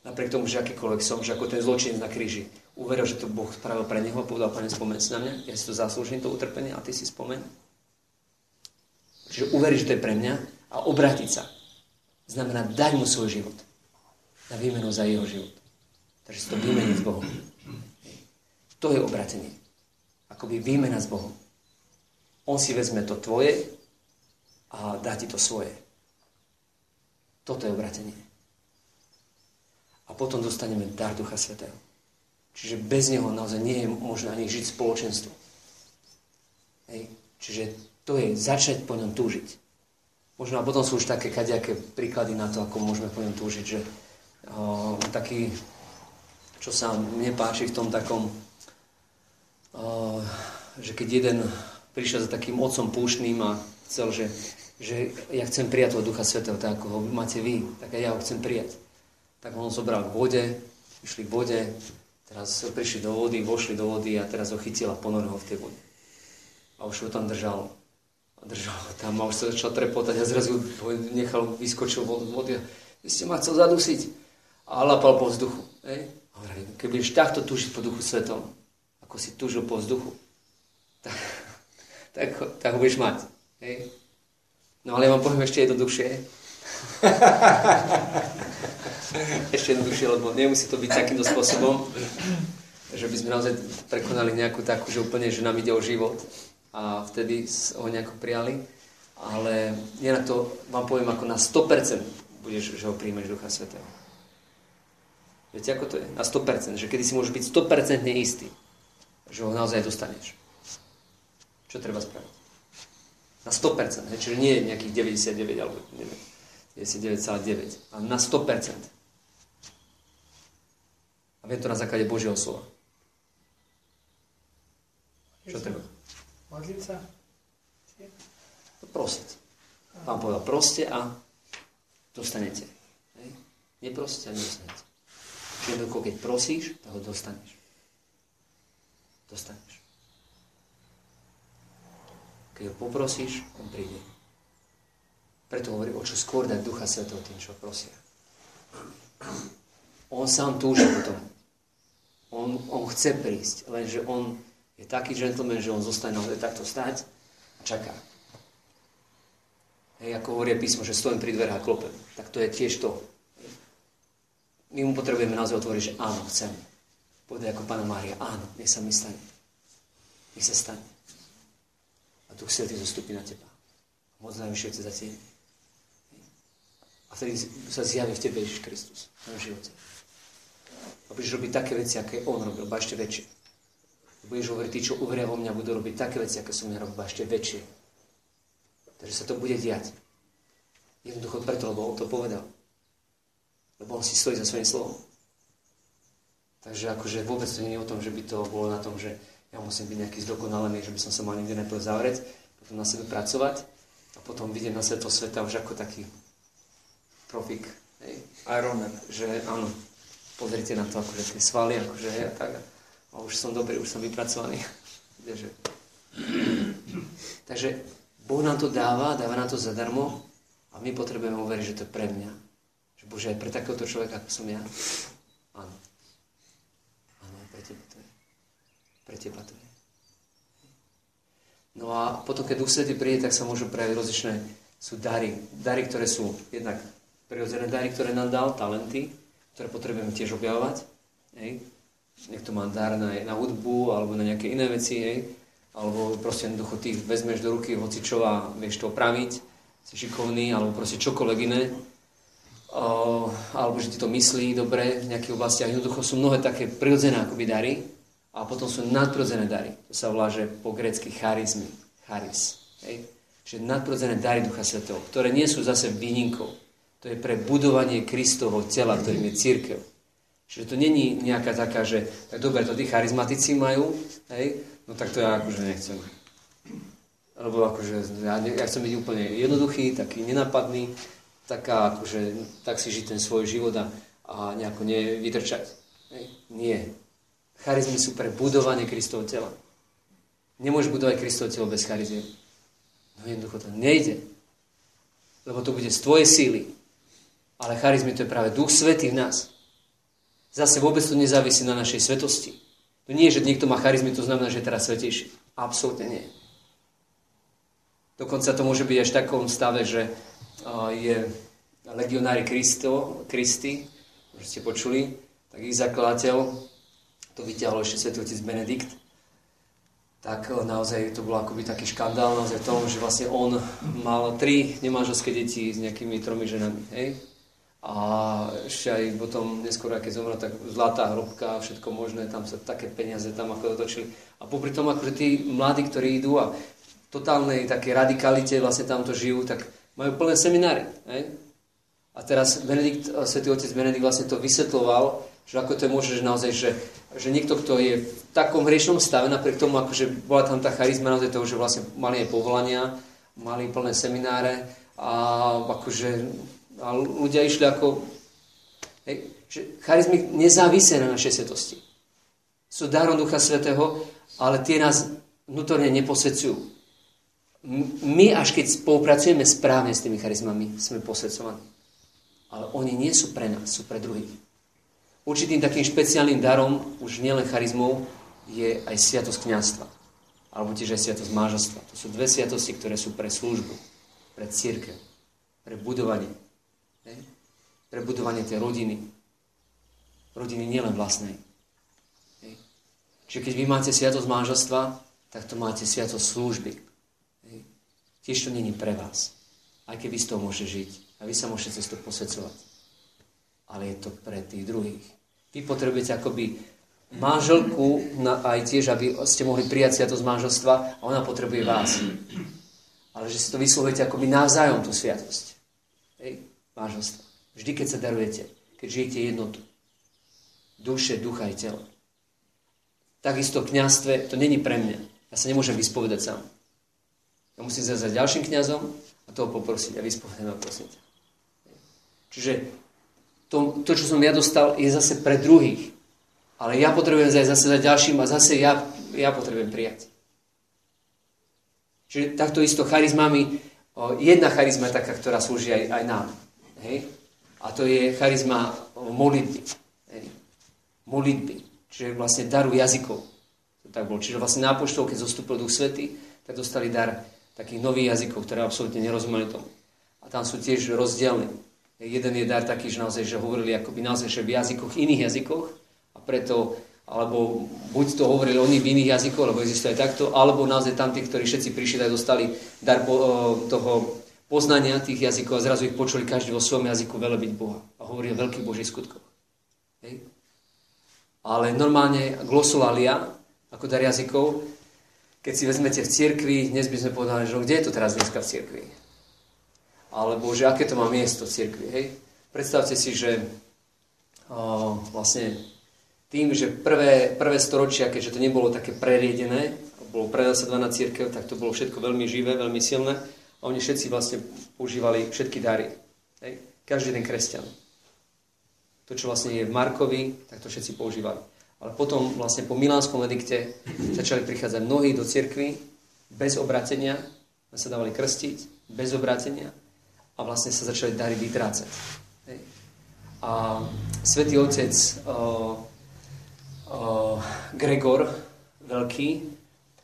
Napriek tomu, že akýkoľvek som, že ako ten zločin na kríži uveril, že to Boh spravil pre neho a povedal, pane, spomen si na mňa, ja si to zaslúžim, to utrpenie, a ty si spomen. Čiže uveriť, že to je pre mňa a obrátiť sa. Znamená dať mu svoj život. Na výmenu za jeho život. Takže si to vymeniť s Bohom. To je obratenie akoby výmena s Bohom. On si vezme to tvoje a dá ti to svoje. Toto je obratenie. A potom dostaneme dar Ducha Svetého. Čiže bez neho naozaj nie je možné ani žiť spoločenstvo. Hej. Čiže to je začať po ňom túžiť. Možno a potom sú už také kadejaké príklady na to, ako môžeme po ňom túžiť, že o, taký, čo sa mne páči v tom takom že keď jeden prišiel za takým otcom púštnym a chcel, že, že ja chcem prijať toho Ducha Svetého, tak ako ho máte vy, tak aj ja ho chcem prijať. Tak on zobral k vode, išli k vode, teraz prišli do vody, vošli do vody a teraz ho chytil a ponoril ho v tej vode. A už ho tam držal. Držal tam a už sa začal trepotať a zrazu ho nechal, vyskočil z vody a vy ste ma chcel zadusiť. A lapal po vzduchu. Ej? A hovorili, keď budeš takto túžiť po Duchu Svetom, ako si túžil po vzduchu, tak, tak, tak ho budeš mať. Hej? No ale ja vám poviem ešte jednoduchšie. ešte jednoduchšie, lebo nemusí to byť takýmto spôsobom, že by sme naozaj prekonali nejakú takú, že úplne, že nám ide o život a vtedy ho nejako prijali. Ale ja na to vám poviem ako na 100% budeš, že ho príjmeš Ducha Svetého. Viete, ako to je? Na 100%. Že kedy si môžeš byť 100% istý že ho naozaj dostaneš. Čo treba spraviť? Na 100%, he? čiže nie nejakých 99 alebo neviem, 99,9, ale na 100%. A viem to na základe Božieho slova. Čo treba? Modliť sa? Prosiť. Pán povedal, proste a dostanete. Hej? Neproste a nedostanete. Čiže keď prosíš, tak ho dostaneš dostaneš. Keď ho poprosíš, on príde. Preto hovorí, o čo skôr dať Ducha Svetého tým, čo prosia. On sám túži potom. On, on chce prísť, lenže on je taký gentleman, že on zostane naozaj takto stať a čaká. Hej, ako hovorí písmo, že stojím pri dverách a klopem. Tak to je tiež to. My mu potrebujeme naozaj otvoriť, že áno, chcem. Povedať ako Pána Mária, áno, nech sa mi stane. Nech sa stane. A Duch Svetý zostupí na teba. Moc najvyššie chce zatieni. A vtedy sa zjaví v tebe Ježiš Kristus v živote. A budeš robiť také veci, aké On robil, ba ešte väčšie. Budeš hovoriť, tí, čo uveria vo mňa, budú robiť také veci, aké som ja robil, ešte väčšie. Takže sa to bude diať. Jednoducho preto, lebo On to povedal. Lebo On si stojí za svojím slovom. Takže akože vôbec to nie je o tom, že by to bolo na tom, že ja musím byť nejaký zdokonalený, že by som sa mal niekde najprv zavrieť, potom na sebe pracovať a potom vidieť na svetlo sveta už ako taký profik. Hej. Ironman. Že áno, pozrite na to, akože tie svaly, akože ja tak, a už som dobrý, už som vypracovaný. Kdeže. Takže Boh nám to dáva, dáva nám to zadarmo a my potrebujeme uveriť, že to je pre mňa. Že Bože, aj pre takéhoto človeka, ako som ja. Áno. Pre teba to je. No a potom, keď Duch Svetý príde, tak sa môžu prejaviť rozličné, sú dary. Dary, ktoré sú jednak prirodzené dary, ktoré nám dal, talenty, ktoré potrebujeme tiež objavovať. Hej. Nech to má dar na, na hudbu alebo na nejaké iné veci, hej. alebo proste jednoducho ty vezmeš do ruky hocičo a vieš to opraviť, si šikovný, alebo proste čokoľvek iné. O, alebo že ti to myslí dobre v nejakých oblastiach. Jednoducho sú mnohé také prirodzené akoby dary, a potom sú nadprodzené dary. To sa volá, že po grecky charizmy. Charis. Hej? Čiže nadprodzené dary Ducha Svetého, ktoré nie sú zase výnimkou. To je pre budovanie Kristovho tela, ktorým je církev. Čiže to není nejaká taká, že tak dobre, to tí charizmatici majú, hej? no tak to ja akože nechcem. Lebo akože ja, ja chcem byť úplne jednoduchý, taký nenapadný, taká akože, tak si žiť ten svoj život a, a nejako nevytrčať. Hej? Nie. Charizmy sú pre budovanie Kristovho tela. Nemôžeš budovať Kristovo telo bez charizmy. No jednoducho to nejde. Lebo to bude z tvojej síly. Ale charizmy to je práve Duch Svetý v nás. Zase vôbec to nezávisí na našej svetosti. To nie je, že niekto má charizmy, to znamená, že je teraz svetejší. Absolútne nie. Dokonca to môže byť až v takom stave, že je legionári Kristo, Kristy, už ste počuli, tak ich zakladateľ to vyťahol ešte svätý otec Benedikt, tak eh, naozaj to bol akoby taký škandál naozaj v tom, že vlastne on mal tri nemáželské deti s nejakými tromi ženami, hej? A ešte aj potom neskôr, keď zomrel, tak zlatá hrobka, všetko možné, tam sa také peniaze tam ako dotočili. A popri tom, akože tí mladí, ktorí idú a totálnej také radikalite vlastne tamto žijú, tak majú plné semináry. Hej? A teraz Benedikt, eh, svätý otec Benedikt vlastne to vysvetloval, že ako to je možné, že naozaj, že, že niekto, kto je v takom hriešnom stave, napriek tomu, akože bola tam tá charizma naozaj toho, že vlastne mali aj povolania, mali plné semináre a akože a ľudia išli ako... Hej, že charizmy nezávisia na našej svetosti. Sú darom Ducha Svetého, ale tie nás vnútorne neposvedcujú. My, až keď spolupracujeme správne s tými charizmami, sme posvedcovaní. Ale oni nie sú pre nás, sú pre druhých. Určitým takým špeciálnym darom, už nielen charizmou, je aj sviatosť kniazstva. Alebo tiež aj sviatosť mážastva. To sú dve sviatosti, ktoré sú pre službu, pre církev, pre budovanie. Pre budovanie tej rodiny. Rodiny nielen vlastnej. Ne? Čiže keď vy máte sviatosť mážastva, tak to máte sviatosť služby. Ne? Tiež to není pre vás. Aj keby z toho môžete žiť. A vy sa môžete cez to posvedcovať ale je to pre tých druhých. Vy potrebujete akoby manželku na, aj tiež, aby ste mohli prijať sviatosť manželstva a ona potrebuje vás. Ale že si to vyslovujete akoby navzájom tú sviatosť. Hej, manželstva. Vždy, keď sa darujete, keď žijete jednotu. Duše, ducha aj tela. Takisto kniazstve, to není pre mňa. Ja sa nemôžem vyspovedať sám. Ja musím zase za ďalším kňazom a toho poprosiť a vyspovedať ma prosím Čiže to, to, čo som ja dostal, je zase pre druhých. Ale ja potrebujem zase za ďalším a zase ja, ja potrebujem prijať. Čiže takto isto charizmami, jedna charizma je taká, ktorá slúži aj, aj nám. Hej? A to je charizma modlitby. Hej? Modlitby. Čiže vlastne daru jazykov. To tak bolo. Čiže vlastne na poštov, keď zostúpil Duch Svety, tak dostali dar takých nových jazykov, ktoré absolútne nerozumeli tomu. A tam sú tiež rozdielne. Jeden je dar taký, že naozaj, že hovorili akoby naozaj, že v jazykoch, iných jazykoch a preto, alebo buď to hovorili oni v iných jazykoch, lebo existuje takto, alebo naozaj tam tí, ktorí všetci prišli, tak dostali dar po, toho poznania tých jazykov a zrazu ich počuli každý vo svojom jazyku velebiť Boha a hovorí o veľkých Božích skutkoch. Hej. Ale normálne glosolalia, ako dar jazykov, keď si vezmete v cirkvi, dnes by sme povedali, že no, kde je to teraz dneska v cirkvi? alebo že aké to má miesto v cirkvi. Hej? Predstavte si, že o, vlastne tým, že prvé, prvé storočia, keďže to nebolo také preriedené, bolo prenasledovaná církev, tak to bolo všetko veľmi živé, veľmi silné oni všetci vlastne používali všetky dary. Hej? Každý jeden kresťan. To, čo vlastne je v Markovi, tak to všetci používali. Ale potom vlastne po Milánskom edikte začali prichádzať mnohí do cirkvy bez obratenia, sa dávali krstiť, bez obratenia a vlastne sa začali dary vytrácať. Hej. A svätý otec uh, uh, Gregor Veľký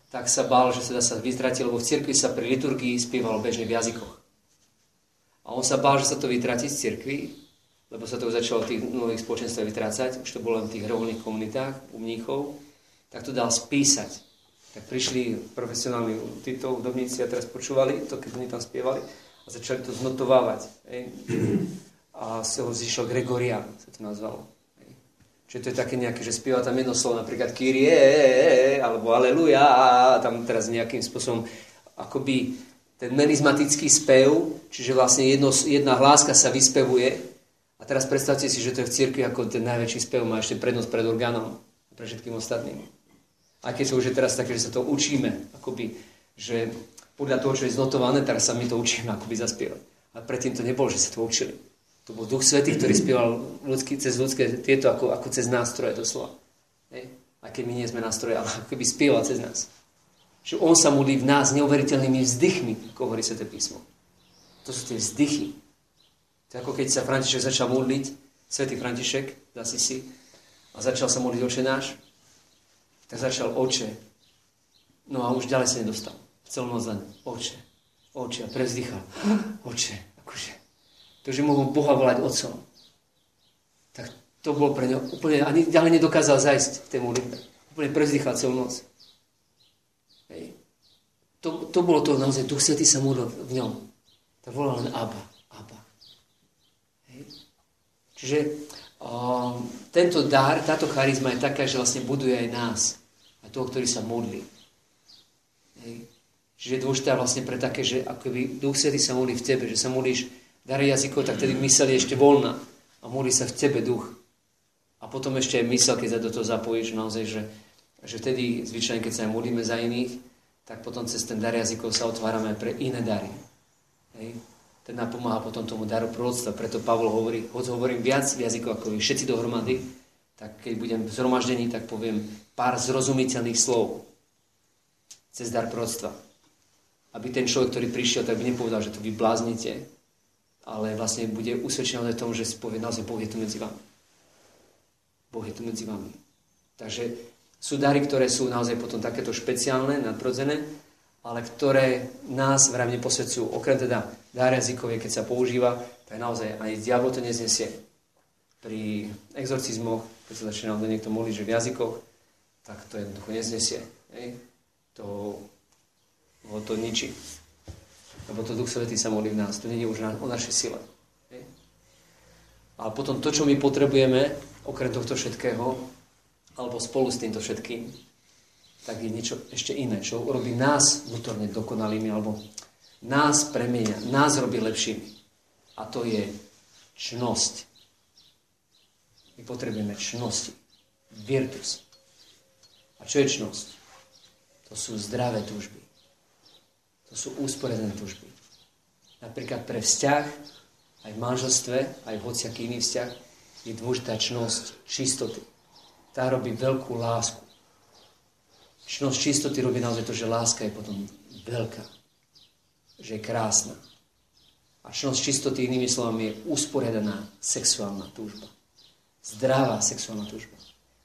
tak sa bál, že teda sa vytratí, lebo v cirkvi sa pri liturgii spievalo bežne v jazykoch. A on sa bál, že sa to vytratí z cirkvi, lebo sa to už začalo v tých nových spoločenstvách vytrácať, už to bolo len v tých revolných komunitách u mníchov, tak to dal spísať. Tak prišli profesionálni títo hudobníci a teraz počúvali to, keď oni tam spievali a začali to znotovávať. Hej. A z toho zišiel Gregorian, sa to nazvalo. Čiže to je také nejaké, že spieva tam jedno slovo, napríklad Kyrie, alebo Aleluja, a tam teraz nejakým spôsobom akoby ten merizmatický spev, čiže vlastne jedno, jedna hláska sa vyspevuje. A teraz predstavte si, že to je v cirkvi ako ten najväčší spev má ešte prednosť pred orgánom pre všetkým ostatným. A keď to už teraz také, že sa to učíme, akoby, že podľa toho, čo je znotované, teraz sa my to učíme akoby zaspievať. A predtým to nebolo, že sa to učili. To bol Duch Svetý, ktorý spieval ľudský, cez ľudské tieto ako, ako cez nástroje doslova. Hej? Aj keď my nie sme nástroje, ale ako keby spieval cez nás. Že on sa modlí v nás neuveriteľnými vzdychmi, ako hovorí Sveté písmo. To sú tie vzdychy. To je ako keď sa František začal modliť, Svetý František, zasi si, a začal sa modliť oče náš, tak začal oče. No a už ďalej sa nedostal. V celom len oče, oče a prezdychal. Oče, to, že mohol Boha volať otcom, tak to bolo pre neho úplne, ani ďalej nedokázal zajsť v tej modlitbe. Úplne prezdychal celú noc. Hej. To, to bolo to naozaj, Duch Svetý sa modlil v ňom. Tak volal len Abba, Abba. Hej. Čiže um, tento dar, táto charizma je taká, že vlastne buduje aj nás. Aj toho, ktorý sa modlí. Hej. Čiže je dôležité vlastne pre také, že akoby Duch Svetý sa modlí v tebe, že sa modlíš dar jazykov, tak tedy mysel je ešte voľná a modlí sa v tebe duch. A potom ešte aj mysel, keď sa do toho zapojíš, naozaj, že, že vtedy zvyčajne, keď sa aj modlíme za iných, tak potom cez ten dar jazykov sa otvárame pre iné dary. Hej? Ten napomáha potom tomu daru prorodstva. Preto Pavol hovorí, hoď hovorím viac jazykov ako vy všetci dohromady, tak keď budem zhromaždení, tak poviem pár zrozumiteľných slov cez dar prorodstva. Aby ten človek, ktorý prišiel, tak by nepovedal, že to vy bláznite, ale vlastne bude usvedčený o tom, že si povie, naozaj Boh je tu medzi vami. Boh je tu medzi vami. Takže sú dary, ktoré sú naozaj potom takéto špeciálne, nadprodzené, ale ktoré nás vrajme posvedcujú. Okrem teda dar jazykovie, keď sa používa, tak naozaj aj diabol to neznesie. Pri exorcizmoch, keď sa začína do niekto modliť, že v jazykoch, tak to jednoducho neznesie. Hej? To ho to ničí. Lebo to Duch Svetý sa modlí v nás. To nie je už na, o našej sile. A potom to, čo my potrebujeme, okrem tohto všetkého, alebo spolu s týmto všetkým, tak je niečo ešte iné, čo robí nás vnútorne dokonalými, alebo nás premenia, nás robí lepšími. A to je čnosť. My potrebujeme čnosti. Virtus. A čo je čnosť? To sú zdravé túžby. To sú úsporené túžby. Napríklad pre vzťah, aj v manželstve, aj v hociaký iný vzťah, je dôležitá čnosť čistoty. Tá robí veľkú lásku. Čnosť čistoty robí naozaj to, že láska je potom veľká. Že je krásna. A čnosť čistoty, inými slovami, je usporiadaná sexuálna túžba. Zdravá sexuálna túžba,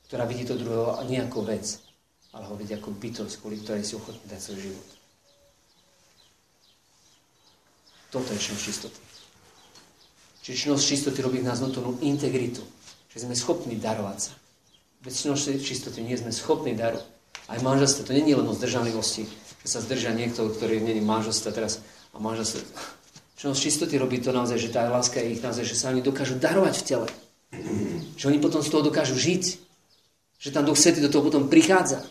ktorá vidí to druhého nie ako vec, ale ho vidí ako bytosť, kvôli ktorej si ochotný dať svoj život. Činnosť čistoty. Čiže činnosť čistoty robí v nás vnútornú integritu. Že sme schopní darovať sa. Bez činnosti čistoty nie sme schopní darovať. Aj manželstvo, to je len o zdržanlivosti, že sa zdržia niekto, ktorý není manželstvo teraz a manželstvo. Činnosť čistoty robí to naozaj, že tá láska je ich naozaj, že sa oni dokážu darovať v tele. Že oni potom z toho dokážu žiť. Že tam Duch Svetý do toho potom prichádza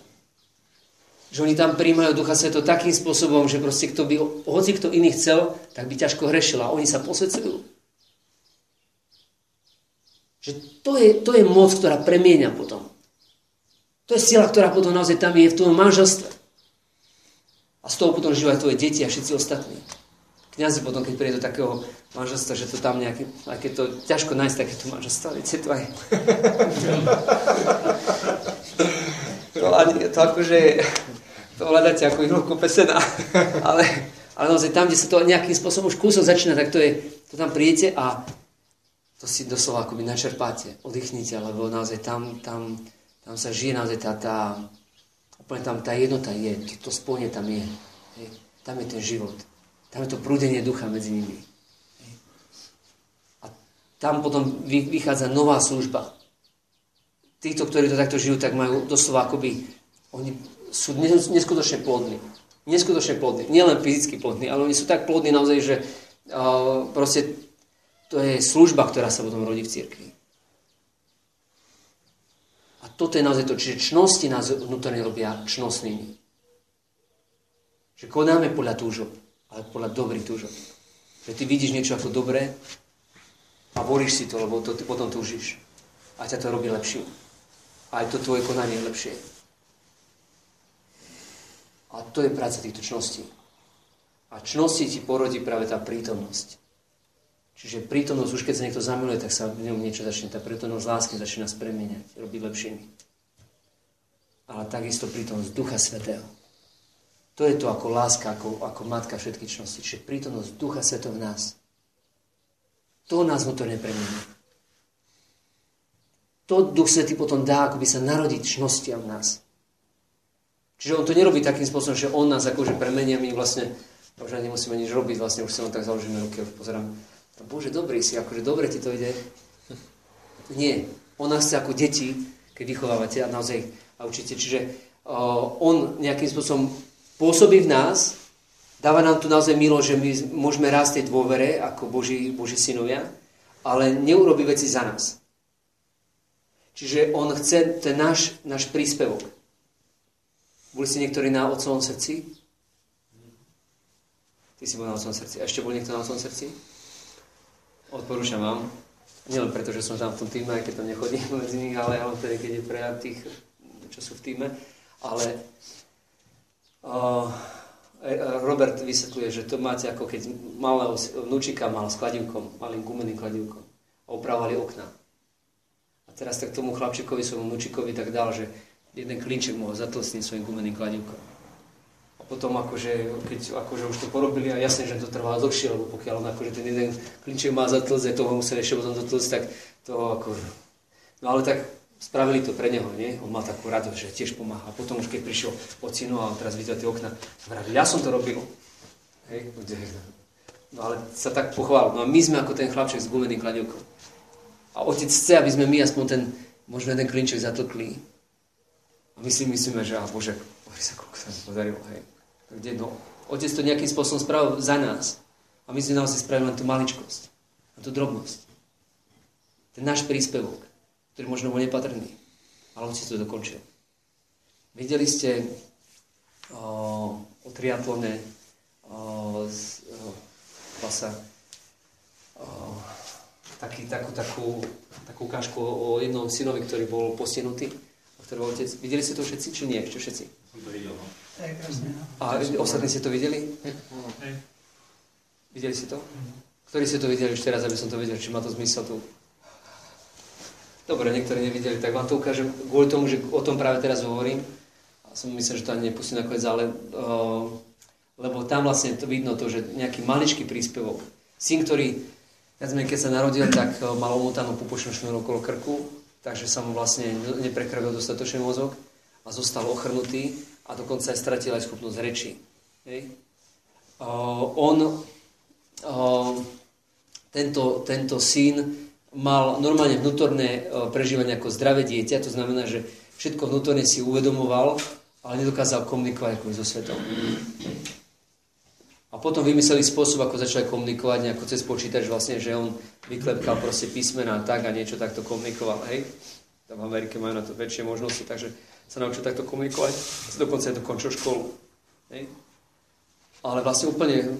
že oni tam príjmajú Ducha Sveto takým spôsobom, že proste kto by, hoci kto iný chcel, tak by ťažko hrešil a oni sa posvedcujú. Že to je, to je moc, ktorá premieňa potom. To je sila, ktorá potom naozaj tam je v tom manželstve. A z toho potom žijú aj tvoje deti a všetci ostatní. Kňazi potom, keď príde do takého manželstva, že to tam nejaké, aj keď to ťažko nájsť takéto manželstvo, viete, to aj... to, to akože to hľadáte ako ihlovku pesena. ale, ale naozaj tam, kde sa to nejakým spôsobom už kúsok začína, tak to je, to tam príjete a to si doslova akoby načerpáte, oddychnite, lebo naozaj tam, tam, tam sa žije naozaj tá, tá Úplne tam tá jednota je, to, to spojenie tam je. Hej. Tam je ten život. Tam je to prúdenie ducha medzi nimi. Hej. A tam potom vychádza nová služba. Títo, ktorí to takto žijú, tak majú doslova akoby, oni sú neskutočne plodní. Neskutočne plodní. Nielen fyzicky plodní, ale oni sú tak plodní naozaj, že uh, proste to je služba, ktorá sa potom rodí v cirkvi. A toto je naozaj to, čiže čnosti nás vnútorne robia čnostnými. Že konáme podľa túžob, ale podľa dobrých túžob. Že ty vidíš niečo ako dobré a volíš si to, lebo to ty potom túžiš. A ťa to robí lepším. Aj to tvoje konanie je lepšie. A to je práca týchto čností. A čnosti ti porodí práve tá prítomnosť. Čiže prítomnosť, už keď sa niekto zamiluje, tak sa v ňom niečo začne, tá prítomnosť lásky začína spremeniať, robiť lepšími. Ale takisto prítomnosť Ducha Svetého. To je to ako láska, ako, ako matka všetkých čností. Čiže prítomnosť Ducha Sveto v nás. To nás vnútorne premení. To Duch Svetý potom dá, ako by sa narodiť čnostiam nás. Čiže on to nerobí takým spôsobom, že on nás akože premenia, my vlastne už nemusíme nič robiť, vlastne už si len tak založíme ruky a pozerám. Bože, dobrý si, akože dobre ti to ide. Nie. On nás chce ako deti, keď vychovávate a naozaj a učíte. Čiže uh, on nejakým spôsobom pôsobí v nás, dáva nám tu naozaj milo, že my môžeme rásť tej dôvere ako Boží, Boží synovia, ale neurobi veci za nás. Čiže on chce ten náš, náš príspevok. Boli ste niektorí na otcovom srdci? Ty si bol na otcovom srdci. A ešte bol niekto na otcovom srdci? Odporúčam vám. Nielen preto, že som tam v tom týme, aj keď tam nechodím medzi nich, ale, ale tedy, keď je prejad tých, čo sú v týme. Ale Robert vysvetľuje, že to máte ako keď malého vnúčika mal s kladivkom, malým gumeným kladivkom a opravovali okna. A teraz tak tomu chlapčekovi, svojmu vnúčikovi tak dal, že jeden klinček mohol zatlsniť svojim gumeným kladivkom. A potom akože, keď akože už to porobili a jasne, že to trvá dlhšie, lebo pokiaľ on akože ten jeden klinček má zatlsť, toho museli ešte potom dotlsť, tak to ako... No ale tak spravili to pre neho, nie? On mal takú radosť, že tiež pomáha. A potom už keď prišiel ocino a teraz videl tie okna, vravil, ja som to robil. Hej, no ale sa tak pochvál. No a my sme ako ten chlapček s gumeným kladivkom. A otec chce, aby sme my aspoň ten, možno ten klinček zatlkli. A my si myslíme, že a Bože, Bože koľko sa mi podarilo, hej. Kde, no, otec to nejakým spôsobom spravil za nás. A my sme naozaj spravili len tú maličkosť. A tú drobnosť. Ten náš príspevok ktorý možno bol nepatrný. Ale si to dokončil. Videli ste o, o triatlone o, z, o, pasa, o, taký, takú, takú, takú ukážku o jednom synovi, ktorý bol postihnutý. Ktorý otec. Videli ste to všetci, či nie? Ešte všetci? No. A ostatní ste to videli? Videli ste to? Ktorí ste to videli už teraz, aby som to vedel, či má to zmysel tu Dobre, niektorí nevideli, tak vám to ukážem kvôli tomu, že o tom práve teraz hovorím. A som myslel, že to ani nepustím nakoniec, ale uh, lebo tam vlastne to vidno to, že nejaký maličký príspevok. Syn, ktorý, keď sa narodil, tak uh, mal omotanú pupočnú šnúru okolo krku, takže sa mu vlastne neprekrvil dostatočný mozog a zostal ochrnutý a dokonca aj stratil aj schopnosť reči. Hej. Uh, on, uh, tento, tento syn mal normálne vnútorné e, prežívanie ako zdravé dieťa, to znamená, že všetko vnútorne si uvedomoval, ale nedokázal komunikovať ako so svetom. A potom vymysleli spôsob, ako začali komunikovať nejako cez počítač, vlastne, že on vyklepkal proste písmená tak a niečo takto komunikoval. Hej? Tam v Amerike majú na to väčšie možnosti, takže sa naučil takto komunikovať. Dokonca aj dokončil školu. Hej? Ale vlastne úplne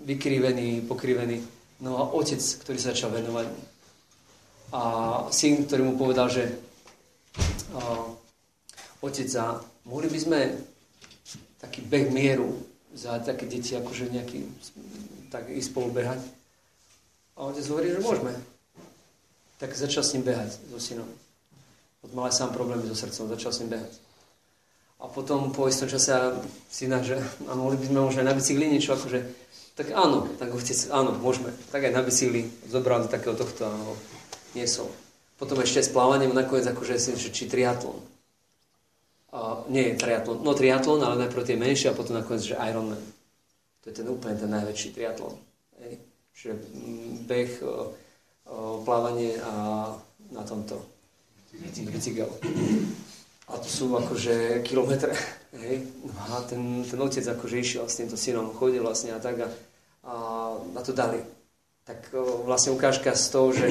vykrivený, pokrivený. No a otec, ktorý sa začal venovať a syn, ktorý mu povedal, že uh, otec, a mohli by sme taký beh mieru za také deti, akože nejaký, tak ísť spolu behať. A otec hovorí, že môžeme. Tak začal s ním behať, so synom. Od mal aj sám problémy so srdcom, začal s ním behať. A potom po istom čase syna, že a mohli by sme možno aj na bicykli niečo, akože, tak áno, tak otec, áno, môžeme. Tak aj na bicykli zobral do takého tohto, niesol. Potom ešte s plávaním nakoniec akože že či triatlon. Nie triatlon, no triatlon, ale najprv tie menšie a potom nakoniec, že Ironman. To je ten úplne ten najväčší triatlon. Hej. Čiže beh, uh, uh, plávanie a na tomto bicykel. A to sú akože kilometre. Hej. A ten, ten otec akože išiel s týmto synom, chodil vlastne a tak a, a, a to dali. Tak o, vlastne ukážka z toho, že,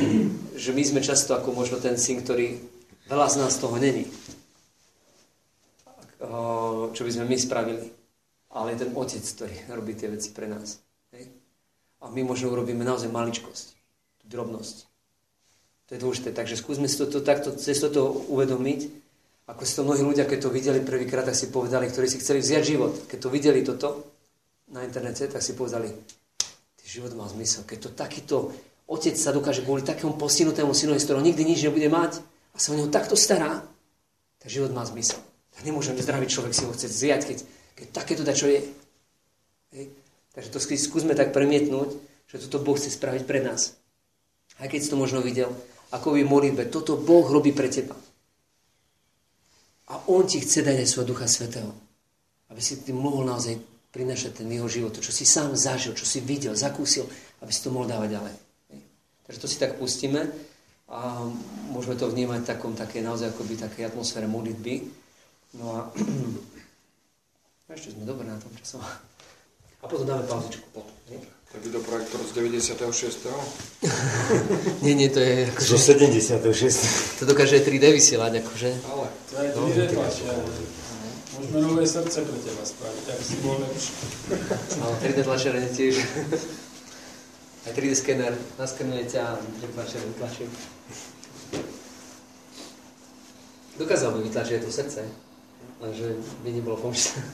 že my sme často ako možno ten syn, ktorý veľa z nás toho není. O, čo by sme my spravili. Ale je ten otec, ktorý robí tie veci pre nás. A my možno urobíme naozaj maličkosť, drobnosť. To je dôležité. Takže skúsme si to takto, cez toto uvedomiť, ako si to mnohí ľudia, keď to videli prvýkrát, tak si povedali, ktorí si chceli vziať život, keď to videli toto na internete, tak si povedali, ty život má zmysel. Keď to takýto otec sa dokáže kvôli takému postihnutému synovi, z ktorého nikdy nič nebude mať a sa o neho takto stará, tak život má zmysel. Tak nemôžem zdravý človek si ho chceť zjať, keď, keď takéto da čo je. Hej. Takže to skúsme tak premietnúť, že toto Boh chce spraviť pre nás. Aj keď si to možno videl, ako by modlitbe, toto Boh robí pre teba. A On ti chce dať aj svojho Ducha Svetého. Aby si ty mohol naozaj prinašať ten jeho život, to, čo si sám zažil, čo si videl, zakúsil, aby si to mohol dávať ďalej. Takže to si tak pustíme a môžeme to vnímať v takom, také naozaj akoby také atmosfére modlitby. No a ešte sme dobre na tom časom. A potom dáme pauzičku. Potom, to je videoprojektor z 96. nie, nie, to je... Akože, Zo 76. To dokáže 3D vysielať, akože. Ale to je 3D tlačiar. Môžeme nové srdce pre teba spraviť, ak si bol lepší. Ale 3D tlačiareň tiež. Aj 3D skener naskenuje ťa a 3D tlačiareň tlačí. Dokázal by vytlačiť to srdce, lenže by nebolo pomyšľané.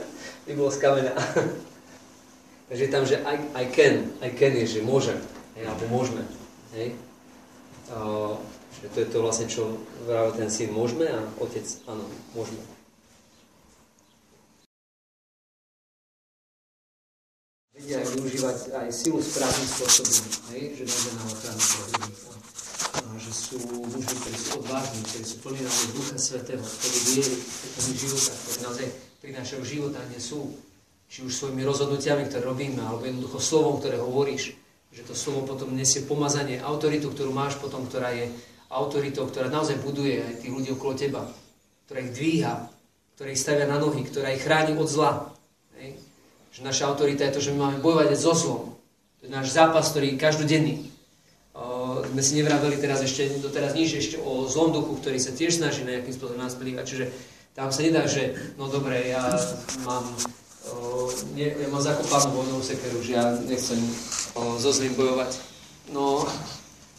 by bolo z kameňa. Takže je tam, že I, I can, I can je, že môžem, hej, alebo môžeme. Hej. A, že to je to vlastne, čo vravel ten syn, môžeme a otec, áno, môžeme. Vedia využívať aj silu správnym spôsobom, hej, že nájde na ochranu že sú muži, ktorí sú odvážni, ktorí sú plní naozaj Ducha Svetého, ktorí vierí, ktorí života, ktorí naozaj prinášajú život a nie sú či už svojimi rozhodnutiami, ktoré robíme, alebo jednoducho slovom, ktoré hovoríš, že to slovo potom nesie pomazanie, autoritu, ktorú máš potom, ktorá je autoritou, ktorá naozaj buduje aj tých ľudí okolo teba, ktorá ich dvíha, ktorá ich stavia na nohy, ktorá ich chráni od zla. Že naša autorita je to, že my máme bojovať so zlom. To je náš zápas, ktorý je každodenný. O, sme si nevraveli teraz ešte, doteraz nič ešte o zlom duchu, ktorý sa tiež snaží nejakým spôsobom nás plývať. Čiže tam sa nedá, že no dobre, ja mám nie, ja mám zakopanú vojnovú sekeru, že ja nechcem o, so zlým bojovať. No,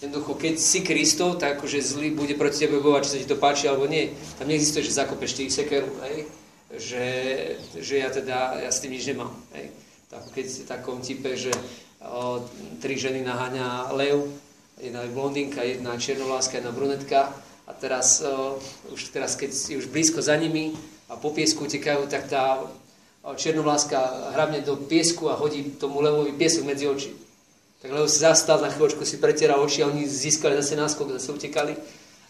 jednoducho, keď si Kristov, tak akože zlý bude proti tebe bojovať, či sa ti to páči alebo nie. Tam neexistuje, že zakopeš ty sekeru, hej? Že, že ja teda, ja s tým nič nemám. Hej? Tak, keď si takom type, že o, tri ženy naháňa lev, jedna je blondinka, jedna černoláska, jedna brunetka a teraz, o, už teraz, keď si už blízko za nimi a po piesku utekajú, tak tá černovláska hrabne do piesku a hodí tomu levovi piesok medzi oči. Tak levo si zastal, na chvíľočku si pretieral oči a oni získali zase náskok, zase utekali.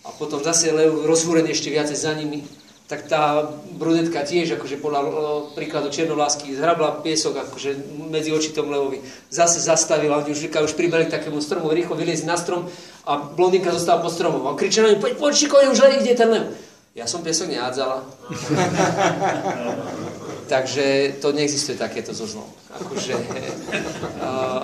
A potom zase lev rozhúrený ešte viacej za nimi. Tak tá brunetka tiež, akože podľa príkladu černovlásky, zhrabla piesok akože medzi oči tomu levovi. Zase zastavila, oni už, už pribeli k takému stromu, rýchlo vyliezli na strom a blondinka zostala pod stromom. A kričia na ňu, poď, poď, šikovne, už ide ten lev. Ja som piesok nehádzala. Takže to neexistuje takéto so zlom. Akože, uh,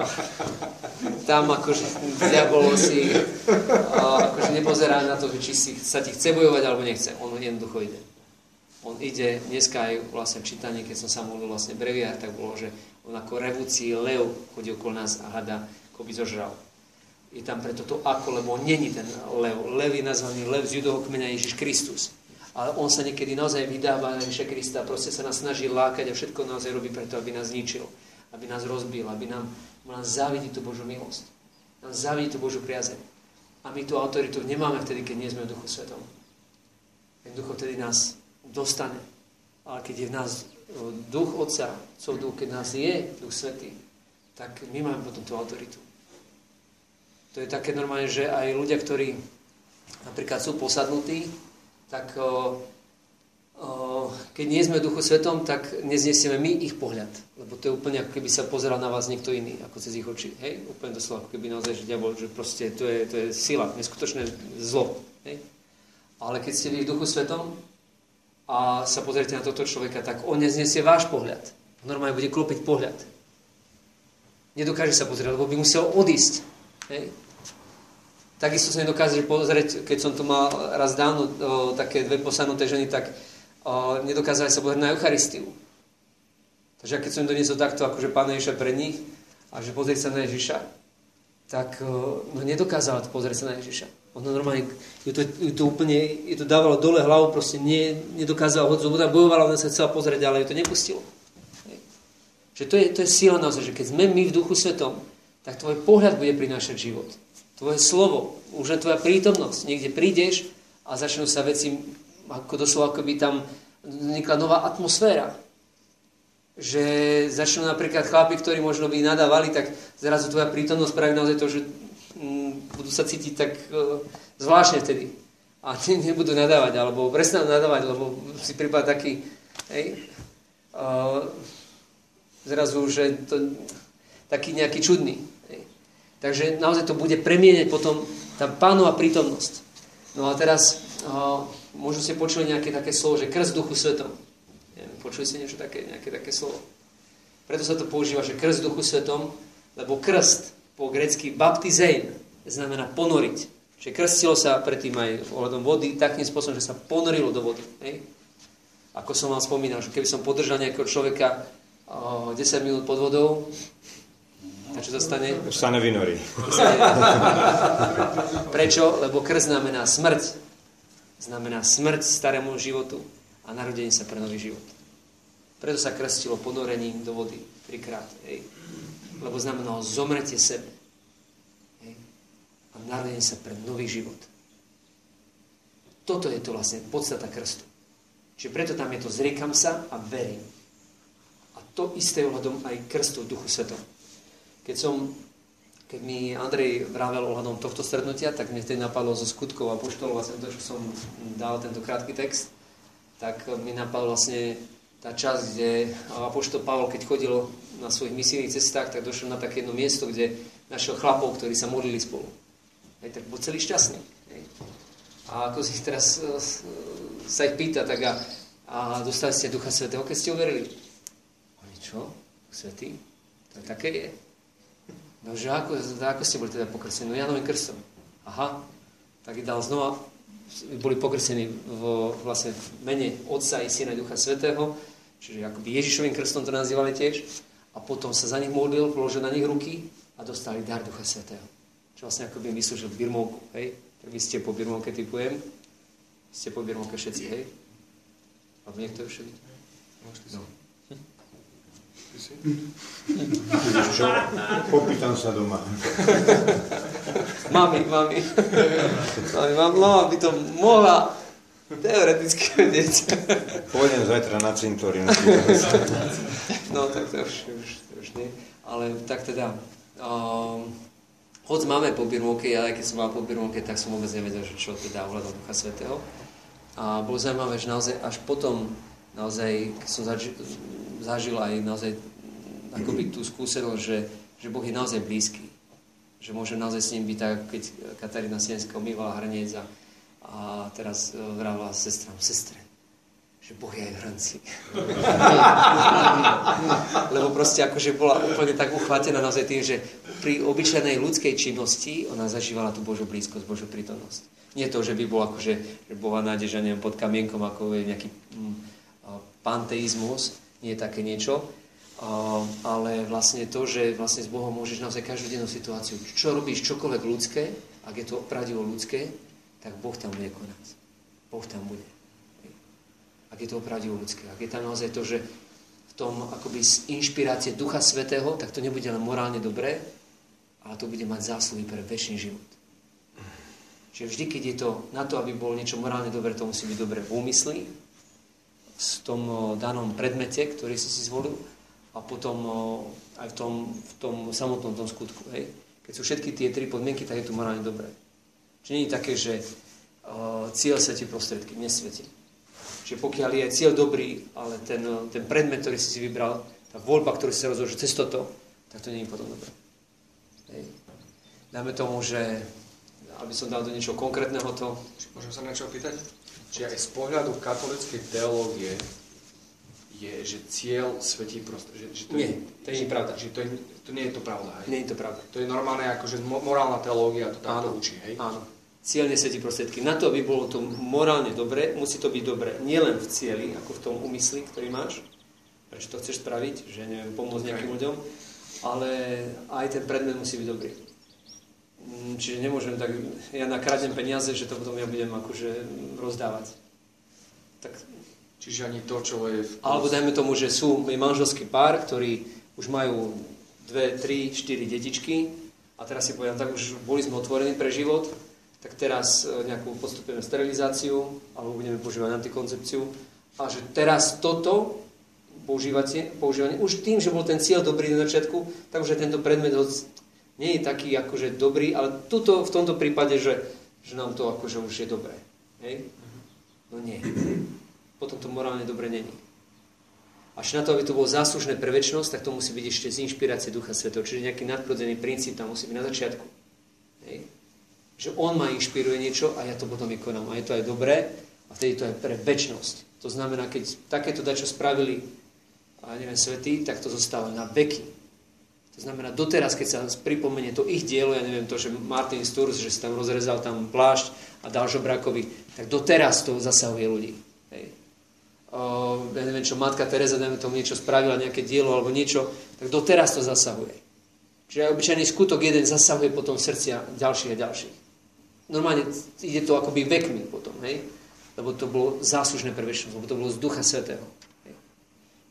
tam akože diabol si uh, akože nepozerá na to, či si, sa ti chce bojovať alebo nechce. On jednoducho ide. On ide, dneska aj vlastne v čítaní, keď som sa modlil vlastne breviár, tak bolo, že on ako revúci lev chodí okolo nás a hada, ako by zožral. Je tam preto to ako, lebo on není ten lev. Lev je nazvaný lev z judovho kmeňa Ježiš Kristus ale on sa niekedy naozaj vydáva na Ježiša Krista, proste sa nás snaží lákať a všetko naozaj robí preto, aby nás zničil, aby nás rozbil, aby nám, nám závidí tú Božú milosť. Nám závidí tú Božú priazeň. A my tú autoritu nemáme vtedy, keď nie sme v Duchu Svetom. Ducho vtedy nás dostane. Ale keď je v nás duch Otca, co duch, keď nás je Duch Svetý, tak my máme potom tú autoritu. To je také normálne, že aj ľudia, ktorí napríklad sú posadnutí, tak o, keď nie sme duchu svetom, tak neznesieme my ich pohľad. Lebo to je úplne ako keby sa pozeral na vás niekto iný, ako cez ich oči. Hej? Úplne doslova, ako keby naozaj, že diabol, že proste to je, to je sila, neskutočné zlo. Hej? Ale keď ste vy v duchu svetom a sa pozriete na toto človeka, tak on neznesie váš pohľad. Normálne bude klopiť pohľad. Nedokáže sa pozrieť, lebo by musel odísť. Hej? Takisto sa nedokáže pozrieť, keď som tu mal raz dávno o, také dve posadnuté ženy, tak o, nedokázali sa pozrieť na Eucharistiu. Takže keď som doniesol takto, akože Pán Ježiša pred nich, a že pozrieť sa na Ježiša, tak o, no nedokázala pozrieť sa na Ježiša. Ono normálne, ju to, ju to úplne, ju to dávalo dole hlavu, proste nie, nedokázala, hoď zobuda, bojovala, ona sa chcela pozrieť, ale ju to nepustilo. Že to je, to je naozaj, že keď sme my v duchu svetom, tak tvoj pohľad bude prinášať život tvoje slovo, už len tvoja prítomnosť. Niekde prídeš a začnú sa veci, ako doslova, ako by tam vznikla nová atmosféra. Že začnú napríklad chlapi, ktorí možno by nadávali, tak zrazu tvoja prítomnosť praví naozaj to, že budú sa cítiť tak uh, zvláštne vtedy. A nebudú nadávať, alebo prestanú nadávať, lebo si prípad taký, hej, zrazu, že to, taký nejaký čudný. Takže naozaj to bude premieňať potom tá pánova prítomnosť. No a teraz možno ste počuli nejaké také slovo, že krst duchu svetom. Neviem, počuli ste niečo také, nejaké také slovo? Preto sa to používa, že krst duchu svetom, lebo krst po grecky baptizein znamená ponoriť. Čiže krstilo sa predtým aj ohľadom vody takým spôsobom, že sa ponorilo do vody. Hej? Ako som vám spomínal, že keby som podržal nejakého človeka uh, 10 minút pod vodou, a čo sa stane? Sa nevynorí. Prečo? Lebo krst znamená smrť. Znamená smrť starému životu a narodenie sa pre nový život. Preto sa krstilo ponorením do vody trikrát. Hej. Lebo znamenalo zomretie sebe. A narodenie sa pre nový život. Toto je to vlastne podstata krstu. Čiže preto tam je to zriekam sa a verím. A to isté ohľadom aj krstu duchu svetom. Keď som, keď mi Andrej vravel ohľadom tohto stretnutia, tak mne vtedy napadlo zo skutkov a poštolov, vlastne to, čo som dal tento krátky text, tak mi napadlo vlastne tá časť, kde Apoštol Pavol, keď chodil na svojich misijných cestách, tak došiel na také jedno miesto, kde našiel chlapov, ktorí sa modlili spolu. Hej, tak bol celý šťastný. Hej. A ako si ich teraz uh, sa ich pýta, tak a, a dostali ste Ducha Svetého, keď ste uverili. Oni čo? Svetý? To také je. No, že ako, ako ste boli teda pokrstení? No Janovým krstom. Aha, tak ich dal znova, boli pokrstení v, vlastne v mene Otca i Syna Ducha Svetého, čiže akoby Ježišovým krstom to nazývali tiež, a potom sa za nich modlil, položil na nich ruky a dostali dar Ducha Svetého. Čo vlastne akoby vyslúžil birmovku, hej? Tak vy ste po birmovke typujem, ste po birmovke všetci, hej? Alebo niekto je všetci? No. Čo? Popýtam sa doma. mami, mami. mami, mám, mama by to mohla teoreticky vedieť. Pôjdem zajtra na cintorín. no, tak to už, už, už nie. Ale tak teda, um, hoď máme po birmovke, ja aj keď som mal po birmovke, tak som vôbec nevedel, že čo teda ohľadom Ducha Svetého. A bolo zaujímavé, že naozaj až potom, naozaj, keď som zažil, zažil aj naozaj akoby tú skúsenosť, že, že Boh je naozaj blízky. Že môže naozaj s ním byť tak, keď Katarína Sienská umývala hrniec a, a teraz e, vravila sestram, sestre, že Boh je aj v hrnci. Lebo proste akože bola úplne tak uchvatená naozaj tým, že pri obyčajnej ľudskej činnosti ona zažívala tú Božú blízkosť, Božú prítomnosť. Nie to, že by bol akože, že bola nádej, neviem, pod kamienkom, ako je nejaký mm, panteizmus, nie také niečo, ale vlastne to, že vlastne s Bohom môžeš naozaj každodennú situáciu, čo robíš, čokoľvek ľudské, ak je to opravdivo ľudské, tak Boh tam bude konať. Boh tam bude. Ak je to opravdivo ľudské. Ak je tam naozaj to, že v tom akoby z inšpirácie Ducha Svetého, tak to nebude len morálne dobré, ale to bude mať zásluhy pre väčší život. Čiže vždy, keď je to na to, aby bolo niečo morálne dobré, to musí byť dobré v úmysli, v tom danom predmete, ktorý si si zvolil a potom aj v tom, v tom samotnom tom skutku. Hej? Keď sú všetky tie tri podmienky, tak je to morálne dobré. Čiže nie je také, že uh, cieľ svetí prostredky, nesvetí. Čiže pokiaľ je cieľ dobrý, ale ten, ten predmet, ktorý si si vybral, tá voľba, ktorú si sa rozhodol, cez toto, tak to nie je potom dobré. Hej. Dáme tomu, že aby som dal do niečoho konkrétneho to. Môžem sa niečo opýtať? Či aj z pohľadu katolíckej teológie je, že cieľ svetí prostred. Že, že to Nie, je, to nie je pravda. Že to, je, to nie je to pravda, hej? Nie je to pravda. To je normálne akože mo- morálna teológia to takto Áno. učí, hej? Áno. Cieľ nesvetí prostriedky. Na to, aby bolo to morálne dobre, musí to byť dobre nielen v cieli, ako v tom úmysli, ktorý máš, prečo to chceš spraviť, že neviem, pomôcť nejakým ľuďom, ale aj ten predmet musí byť dobrý. Mm, Čiže nemôžem tak, ja nakradnem peniaze, že to potom ja budem akože rozdávať. Tak Čiže ani to, čo je v... alebo dajme tomu, že sú je manželský pár, ktorí už majú dve, tri, štyri detičky a teraz si povedal, tak už boli sme otvorení pre život, tak teraz e, nejakú postupujeme sterilizáciu alebo budeme používať antikoncepciu a že teraz toto používate, používanie, už tým, že bol ten cieľ dobrý na začiatku, tak už tento predmet nie je taký akože dobrý, ale tuto, v tomto prípade, že, že nám to akože už je dobré. Hej? No nie. Potom to morálne dobre není. Až na to, aby to bolo záslužné pre väčšnosť, tak to musí byť ešte z inšpirácie Ducha Svetého. Čiže nejaký nadprirodzený princíp tam musí byť na začiatku. Hej. Že on ma inšpiruje niečo a ja to potom vykonám. A je to aj dobré a vtedy to je pre väčšnosť. To znamená, keď takéto dačo spravili, a neviem, svety, tak to zostáva na veky. To znamená, doteraz, keď sa pripomenie to ich dielo, ja neviem to, že Martin Sturz, že si tam rozrezal tam plášť a dal žobrakovi, tak doteraz to zasahuje ľudí. Hej. O, ja neviem čo, matka Teresa, neviem tomu niečo spravila, nejaké dielo alebo niečo, tak doteraz to zasahuje. Čiže aj obyčajný skutok jeden zasahuje potom srdcia ďalších a ďalších. Normálne ide to akoby vekmi potom, hej? Lebo to bolo záslužné pre väčšnosť, lebo to bolo z Ducha Svetého. Hej?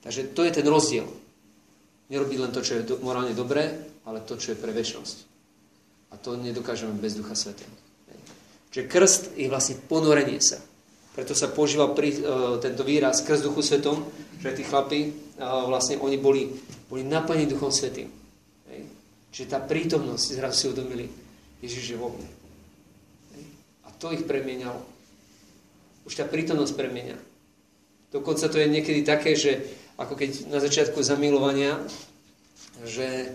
Takže to je ten rozdiel. Nerobiť len to, čo je do, morálne dobré, ale to, čo je pre väčšnosť. A to nedokážeme bez Ducha Svetého. Hej. Čiže krst je vlastne ponorenie sa. Preto sa používa pri, uh, tento výraz krst Duchu Svetom, že tí chlapi, uh, vlastne oni boli, boli naplnení Duchom Svetým. Hej. Čiže tá prítomnosť, zrazu si uvedomili, Ježiš je vo mne. To ich premieňalo. Už tá prítomnosť premieňa. Dokonca to je niekedy také, že ako keď na začiatku zamilovania, že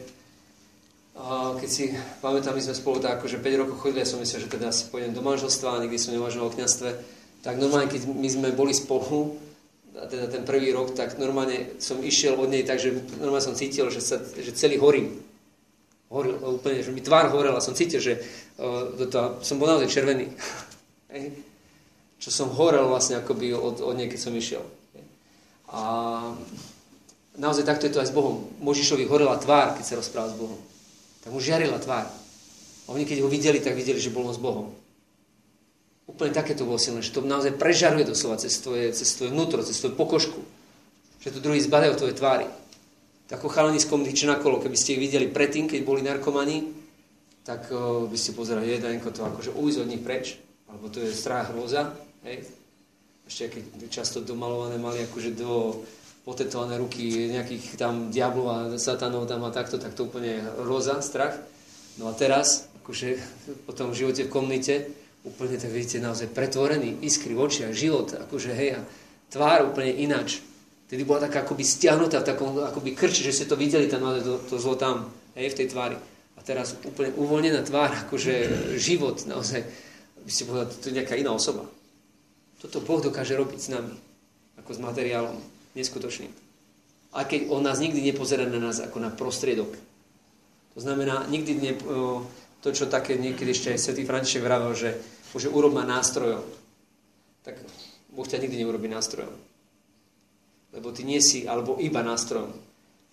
keď si pamätám, my sme spolu tak akože 5 rokov chodili, ja som myslel, že teda si pôjdem do manželstva, nikdy som neuvažoval o kniastve, tak normálne, keď my sme boli spolu, teda ten prvý rok, tak normálne som išiel od nej tak, že normálne som cítil, že, sa, že celý horím. Horil, úplne, že mi tvár horel a som cítil, že uh, to, som bol naozaj červený. Čo som horel vlastne akoby od, od keď som išiel. A naozaj takto je to aj s Bohom. Možišovi horela tvár, keď sa rozprával s Bohom. Tak mu žiarila tvár. A oni, keď ho videli, tak videli, že bol on s Bohom. Úplne také to bolo silné, že to naozaj prežaruje doslova cez tvoje, cez tvoje vnútro, cez tvoju pokožku. Že to druhý zbadajú tvoje tvári. Ako chalani z komunity kolo, keby ste ich videli predtým, keď boli narkomani, tak uh, by ste pozerali, jedenko to akože ujsť od nich preč, alebo to je strach hrôza, hej. Ešte keď často domalované mali akože do potetované ruky nejakých tam diablov a satanov tam a takto, tak to úplne hrôza, strach. No a teraz, akože po tom živote v komunite, úplne tak vidíte naozaj pretvorený, iskry v očiach, život, akože hej, a tvár úplne inač. Tedy bola taká akoby stiahnutá v takom akoby krči, že ste to videli tam naozaj to, to zlo tam, hej, v tej tvári. A teraz úplne uvoľnená tvár, akože život naozaj, by ste povedali, to je nejaká iná osoba. Toto Boh dokáže robiť s nami, ako s materiálom, neskutočným. A keď On nás nikdy nepozerá na nás ako na prostriedok. To znamená, nikdy ne, to, čo také niekedy ešte aj svätý František vravel, že môže urob ma nástrojom. Tak Boh ťa nikdy neurobi nástrojom. Lebo ty nie si, alebo iba nástrojom.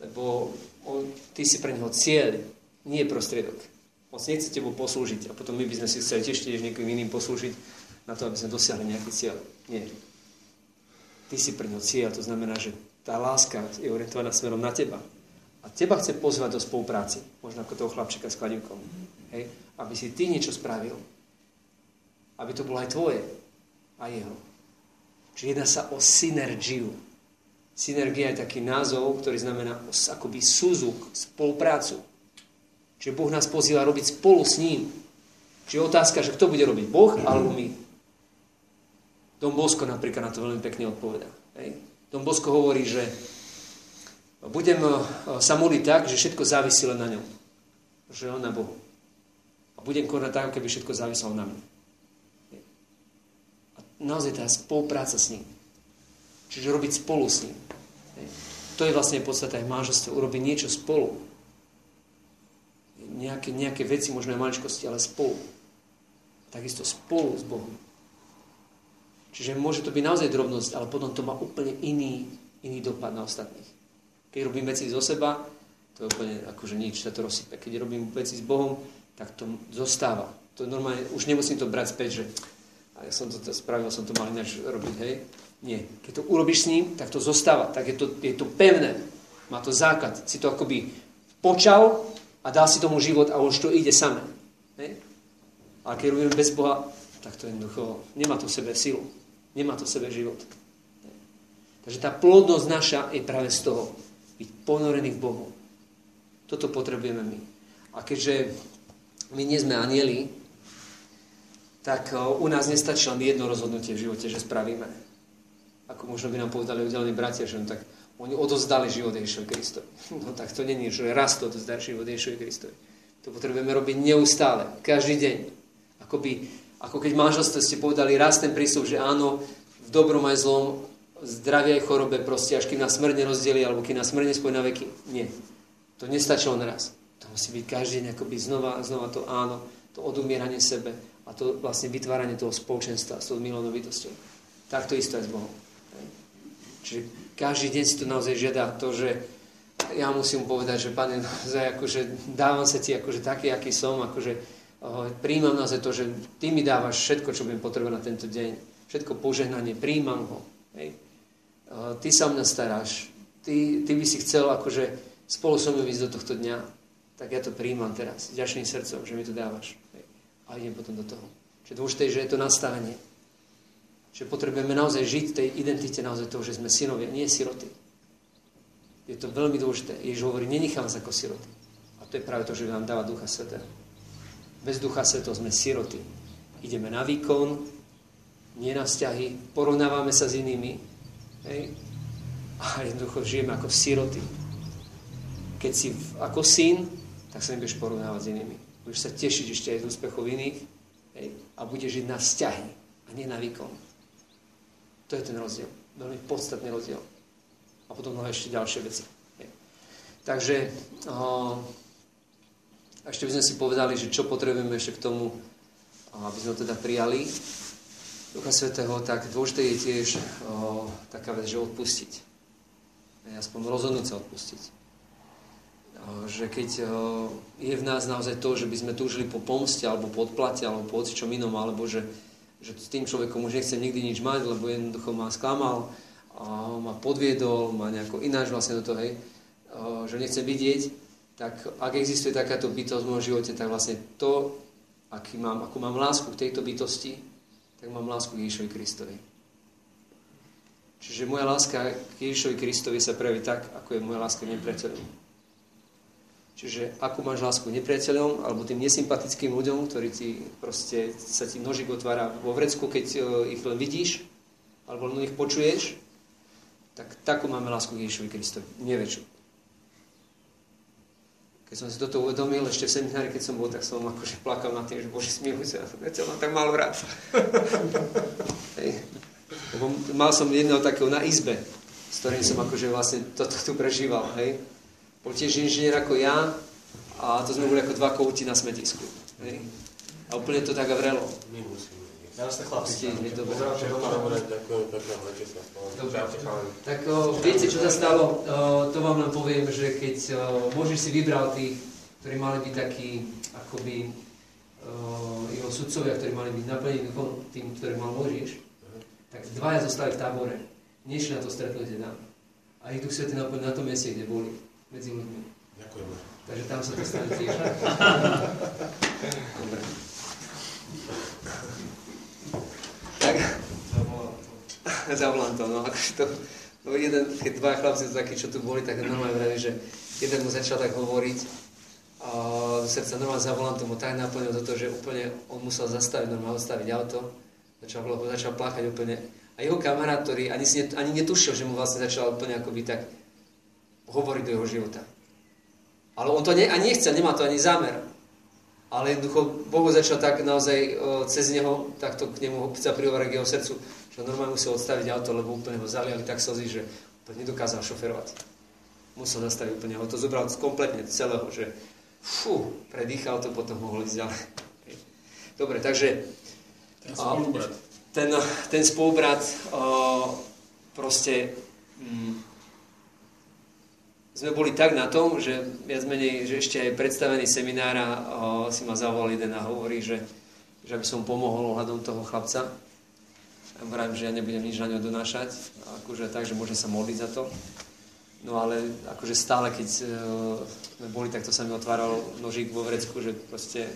Lebo on, ty si pre neho cieľ, nie prostriedok. On si nechce tebou poslúžiť a potom my by sme si chceli tiež tiež niekým iným poslúžiť na to, aby sme dosiahli nejaký cieľ. Nie. Ty si pre neho cieľ, to znamená, že tá láska je orientovaná smerom na teba. A teba chce pozvať do spolupráci, možno ako toho chlapčeka s kladivkom. Hej? Aby si ty niečo spravil. Aby to bolo aj tvoje a jeho. Čiže jedná sa o synergiu. Synergia je taký názov, ktorý znamená akoby súzuk, spoluprácu. Čiže Boh nás pozýva robiť spolu s ním. Čiže otázka, že kto bude robiť, Boh alebo my. Don Bosko napríklad na to veľmi pekne odpovedá. Hej. Don Bosko hovorí, že budem eh, sa modliť tak, že všetko závisí len na ňom. Že on na Bohu. A budem konať tak, keby všetko záviselo na mne. A naozaj tá spolupráca s ním. Čiže robiť spolu s ním. To je vlastne podstata aj manželstva. Urobiť niečo spolu. Nejaké, nejaké veci, možno aj maličkosti, ale spolu. Takisto spolu s Bohom. Čiže môže to byť naozaj drobnosť, ale potom to má úplne iný, iný dopad na ostatných. Keď robím veci zo seba, to je úplne akože nič, sa to rozsype. Keď robím veci s Bohom, tak to zostáva. To normálne, už nemusím to brať späť, že a ja som to spravil, som to mal ináč robiť, hej. Nie. Keď to urobíš s ním, tak to zostáva. Tak je to, je to pevné. Má to základ. Si to akoby počal a dal si tomu život a už to ide samé. Hej. Ale keď robíme bez Boha, tak to jednoducho nemá to v sebe silu. Nemá to v sebe život. Takže tá plodnosť naša je práve z toho. Byť ponorený v Bohu. Toto potrebujeme my. A keďže my nie sme anieli, tak u nás nestačí len jedno rozhodnutie v živote, že spravíme. Ako možno by nám povedali oddelení bratia, že no tak oni odozdali život Ježišovi Kristovi. No tak to není, že raz to odozdali život Ježišovi Kristovi. To potrebujeme robiť neustále, každý deň. Akoby ako keď manželstve ste povedali raz ten prísľub, že áno, v dobrom aj zlom, zdravie aj chorobe, proste až kým nás smrť nerozdeli, alebo kým nás smrť nespojí na veky. Nie. To nestačí len raz. To musí byť každý deň akoby znova, znova to áno, to odumieranie sebe a to vlastne vytváranie toho spoločenstva s tou milovnou bytosťou. Tak to isto aj s Bohom. Čiže každý deň si to naozaj žiada to, že ja musím povedať, že Pane, naozaj akože dávam sa ti akože taký, aký som, akože príjmam naozaj to, že ty mi dávaš všetko, čo budem potrebovať na tento deň. Všetko požehnanie, príjmam ho. Hej. Ty sa o mňa staráš. Ty, ty by si chcel akože spolu so mnou ísť do tohto dňa. Tak ja to príjmam teraz, ďačným srdcom, že mi to dávaš. Hej. A idem potom do toho. Čiže dôležité je, že je to nastavenie. Že potrebujeme naozaj žiť tej identite naozaj toho, že sme synovia, nie siroty. Je to veľmi dôležité. Ježiš hovorí, nenechám vás ako siroty. A to je práve to, že vám dáva Ducha Svetého. Bez Ducha Sveto sme siroty. Ideme na výkon, nie na vzťahy, porovnávame sa s inými. Hej? A jednoducho žijeme ako siroty. Keď si ako syn, tak sa nebudeš porovnávať s inými. Budeš sa tešiť ešte aj z úspechov iných hej? a budeš žiť na vzťahy a nie na výkon. To je ten rozdiel. Veľmi podstatný rozdiel. A potom mnohé ešte ďalšie veci. Takže ešte by sme si povedali, že čo potrebujeme ešte k tomu, aby sme teda prijali Ducha Svetého, tak dôležité je tiež taká vec, že odpustiť. Aspoň rozhodnúť sa odpustiť. Že keď je v nás naozaj to, že by sme túžili po pomste, alebo po odplate, alebo po čom inom, alebo že, že s tým človekom už nechcem nikdy nič mať, lebo jednoducho ma sklamal, a ma podviedol, ma nejako ináč vlastne do toho, hej, že nechcem vidieť, tak ak existuje takáto bytosť v môjom živote, tak vlastne to, aký mám, akú mám lásku k tejto bytosti, tak mám lásku k Ježišovi Kristovi. Čiže moja láska k Ježišovi Kristovi sa prejaví tak, ako je moja láska k nepriateľom. Čiže akú máš lásku nepriateľom alebo tým nesympatickým ľuďom, ktorí ti proste sa ti nožik otvára vo vrecku, keď uh, ich len vidíš alebo len ich počuješ, tak takú máme lásku k Ježišovi Kristovi. Neväčšiu. Keď som si toto uvedomil, ešte v seminári, keď som bol, tak som akože plakal na tým, že Bože, smiluj sa, ja ťa mám tak málo rád. Lebo mal som jedného takého na izbe, s ktorým som akože vlastne toto tu prežíval. Hej. Bol tiež inžinier ako ja a to sme boli ako dva kouti na smetisku. Hej. A úplne to tak vrelo. My musíme. Krásne chlapci. Tak o, viete, čo sa stalo? O, to vám len poviem, že keď Boží si vybral tých, ktorí mali byť takí, akoby jeho sudcovia, ktorí mali byť naplnení tým, ktorý mal Božíš, tak dvaja zostali v tábore. Nešli na to stretnutie tam. A ich Duch Svetý naplnil na tom mieste, kde boli, medzi ľuďmi. Ďakujem. Takže tam sa to stane tiež. Tak. Zavolám to, no akože to, no jeden, keď dva chlapci takí, čo tu boli, tak normálne vrali, že jeden mu začal tak hovoriť a do srdca normálne zavolám tomu tak naplnil do toho, že úplne on musel zastaviť, normálne odstaviť auto, Začal, začal plakať úplne. A jeho kamarát, ktorý ani, si, ani netušil, že mu vlastne začal úplne akoby tak hovoriť do jeho života. Ale on to ne, ani nechcel, nemá to ani zámer. Ale jednoducho Bohu začal tak naozaj o, cez neho, takto k nemu sa prihovárať k jeho srdcu, že normálne musel odstaviť auto, lebo úplne ho zaliali tak slzy, že to nedokázal šoferovať. Musel zastaviť úplne, ho to zobral kompletne celého, že fú, predýchal to, potom mohol ísť ďalej. Dobre, takže Ten spolubrat. Ten, ten spolubrat o, proste mm, sme boli tak na tom, že viac menej, že ešte aj predstavený seminára o, si ma zavolal jeden a hovorí, že, že aby som pomohol ohľadom toho chlapca. Ja vravím, že ja nebudem nič na ňo donášať, akože tak, že môžem sa modliť za to. No ale akože stále, keď uh, sme boli, tak to sa mi otváral nožík vo vrecku, že proste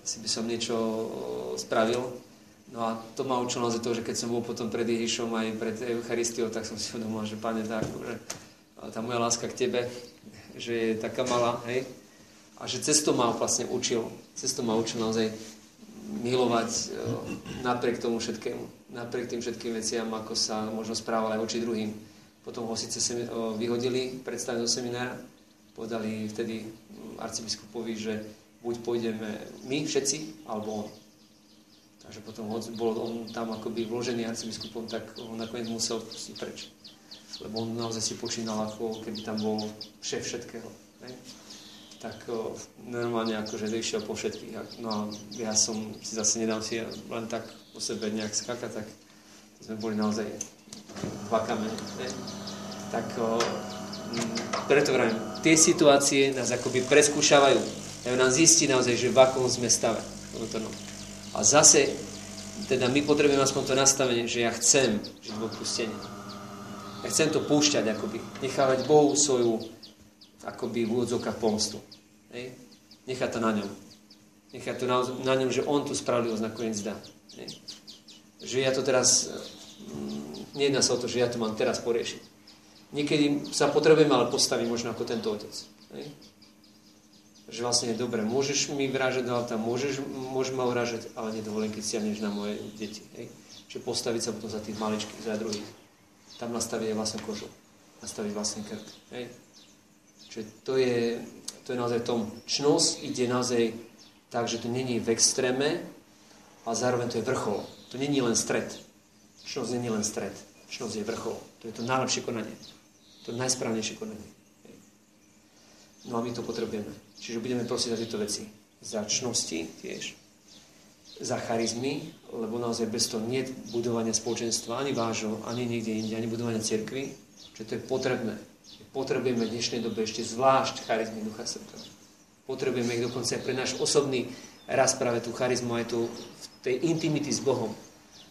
asi by som niečo uh, spravil. No a to ma učilo naozaj to, že keď som bol potom pred Ježišom aj pred Eucharistiou, tak som si uvedomil, že Pane, tak, že tá moja láska k Tebe, že je taká malá, hej, a že cesto ma vlastne učil, cesto ma učil naozaj milovať uh, napriek tomu všetkému, napriek tým všetkým veciam, ako sa možno správal aj voči druhým. Potom ho síce semi- vyhodili, predstavili do seminára, povedali vtedy arcibiskupovi, že buď pôjdeme my všetci, alebo on. Takže potom bol on tam akoby vložený arcibiskupom, tak on nakoniec musel pustiť preč. Lebo on naozaj si počínal, ako keby tam bol šéf všetkého. Ne? Tak o, normálne akože išiel po všetkých. No a ja som si zase nedal si len tak po sebe nejak skakať, tak sme boli naozaj dva kamene. Ne? Tak o, m, preto vravím, tie situácie nás akoby preskúšavajú. Dajú nám zistiť naozaj, že v akom sme stave. A zase, teda my potrebujeme aspoň to nastavenie, že ja chcem žiť v odpustení. Ja chcem to púšťať, akoby. Nechávať Bohu svoju, akoby v úvodzovkách pomstu. Hej? Nechať to na ňom. Nechať to na, na ňom, že on tú spravodlivosť nakoniec dá. Hej? Že ja to teraz Nejedná sa o to, že ja to mám teraz poriešiť. Niekedy sa potrebujem ale postaviť možno ako tento otec. Hej? Že vlastne je dobre, môžeš mi vrážať do auta, môžeš, môžeš ma urážať, ale nedovolím, keď siahneš na moje deti. Hej? Čiže postaviť sa potom za tých maličkých, za druhých. Tam nastaviť vlastnú kožu. Nastaviť vlastný krk. Hej? Čiže to je, to je naozaj tom. Čnosť ide naozaj tak, že to není v extréme, a zároveň to je vrchol. To není len stred. Čnosť je len stred. Čnosť je vrchol. To je to najlepšie konanie. To najsprávnejšie konanie. No a my to potrebujeme. Čiže budeme prosiť za tieto veci. Za čnosti tiež. Za charizmy, lebo naozaj bez toho nie budovania spoločenstva, ani vášho, ani niekde inde, ani budovania cirkvy. Čiže to je potrebné. Potrebujeme v dnešnej dobe ešte zvlášť charizmy Ducha Svetého. Potrebujeme ich dokonca aj pre náš osobný raz práve tú charizmu aj tu v tej intimity s Bohom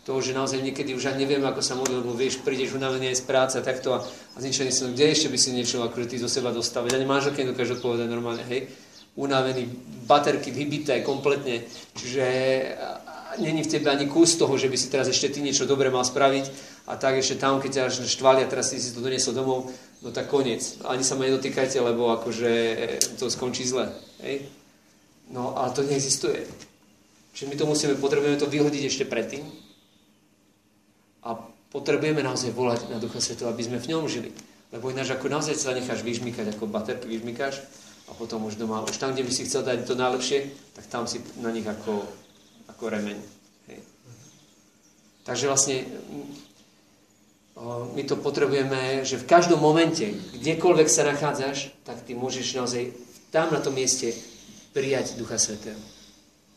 toho, že naozaj niekedy už ani neviem, ako sa modliť, lebo vieš, prídeš unavený aj z práce a takto a, a zničený som, kde ešte by si niečo akože ty zo seba dostal, veď ani manželke nedokáže odpovedať normálne, hej, unavený, baterky vybité kompletne, čiže není v tebe ani kus toho, že by si teraz ešte ty niečo dobre mal spraviť a tak ešte tam, keď ťa až štvalia, teraz si si to doniesol domov, no tak koniec. Ani sa ma nedotýkajte, lebo akože to skončí zle. Hej? No ale to neexistuje. Čiže my to musíme, potrebujeme to vyhodiť ešte predtým, a potrebujeme naozaj volať na Ducha Svetého, aby sme v ňom žili. Lebo ináč ako naozaj sa necháš vyžmykať, ako baterky vyžmykáš a potom už doma, už tam, kde by si chcel dať to najlepšie, tak tam si na nich ako, ako remeň. Hej. Takže vlastne my to potrebujeme, že v každom momente, kdekoľvek sa nachádzaš, tak ty môžeš naozaj tam na tom mieste prijať Ducha Svetého.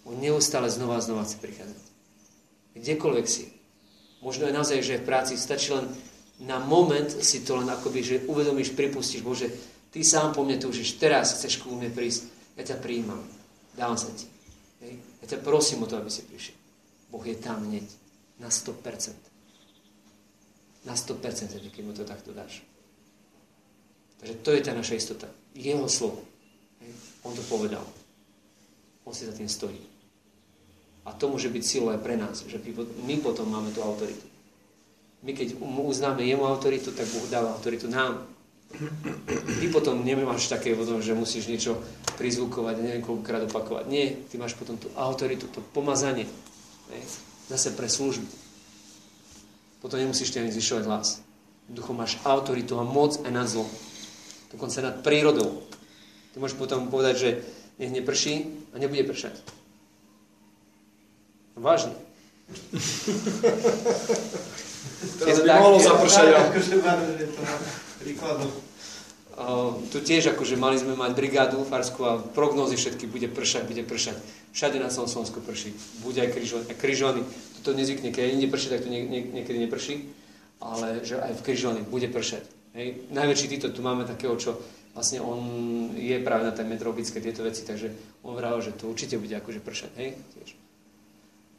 On neustále znova a znova chce prichádzať. Kdekoľvek si. Možno je naozaj, že v práci stačí len na moment si to len akoby, že uvedomíš, pripustíš, Bože, Ty sám po mne túžiš, teraz chceš ku mne prísť, ja ťa prijímam, dávam sa Ti. Hej? Ja ťa prosím o to, aby si prišiel. Boh je tam hneď, na 100%. Na 100%, keď mu to takto dáš. Takže to je tá naša istota. Jeho slovo. Hej? On to povedal. On si za tým stojí. A to môže byť silou aj pre nás, že my potom máme tú autoritu. My keď uznáme jemu autoritu, tak Boh dáva autoritu nám. Ty potom nemáš také potom, že musíš niečo prizvukovať, neviem koľkokrát opakovať. Nie, ty máš potom tú autoritu, to pomazanie. zase pre službu. Potom nemusíš ani zvyšovať hlas. Duchom máš autoritu a moc aj nad zlom. Dokonca nad prírodou. Ty môžeš potom povedať, že nech neprší a nebude pršať. Vážne. Teraz by mohlo zapršať. Príkladom. Uh, tu tiež akože mali sme mať brigádu farsku a prognózy všetky bude pršať, bude pršať. Všade na celom Slovensku prší. Bude aj križovaný. A križovaný. To nezvykne, keď inde prší, tak to nie, nie, niekedy neprší. Ale že aj v križovaný bude pršať. Hej. Najväčší títo tu máme takého, čo vlastne on je práve na tej meteorologické tieto veci, takže on vravel, že to určite bude akože pršať. Hej. Tiež.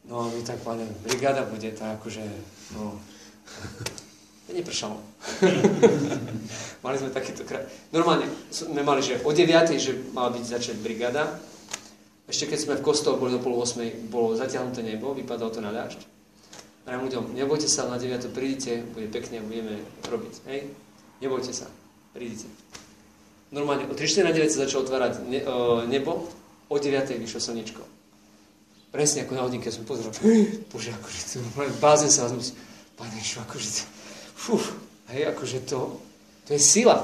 No a my tak, pane, brigáda bude tak akože, no, nepršalo. mali sme takýto kraj. Normálne sme mali, že o 9. že mala byť začať brigáda. Ešte keď sme v kostole boli do pol 8. bolo zatiahnuté nebo, vypadalo to na dážď. Ja ľuďom, nebojte sa, na 9. prídite, bude pekne budeme robiť. Hej? Nebojte sa, prídite. Normálne, o 3 na 9 sa začalo otvárať ne, o, nebo, o 9. vyšlo slnečko. Presne ako na hodinke som pozeral, bože, akože to, bázen sa vás musí, Pane Ježiš, akože to, fú, hej, akože to, to je sila.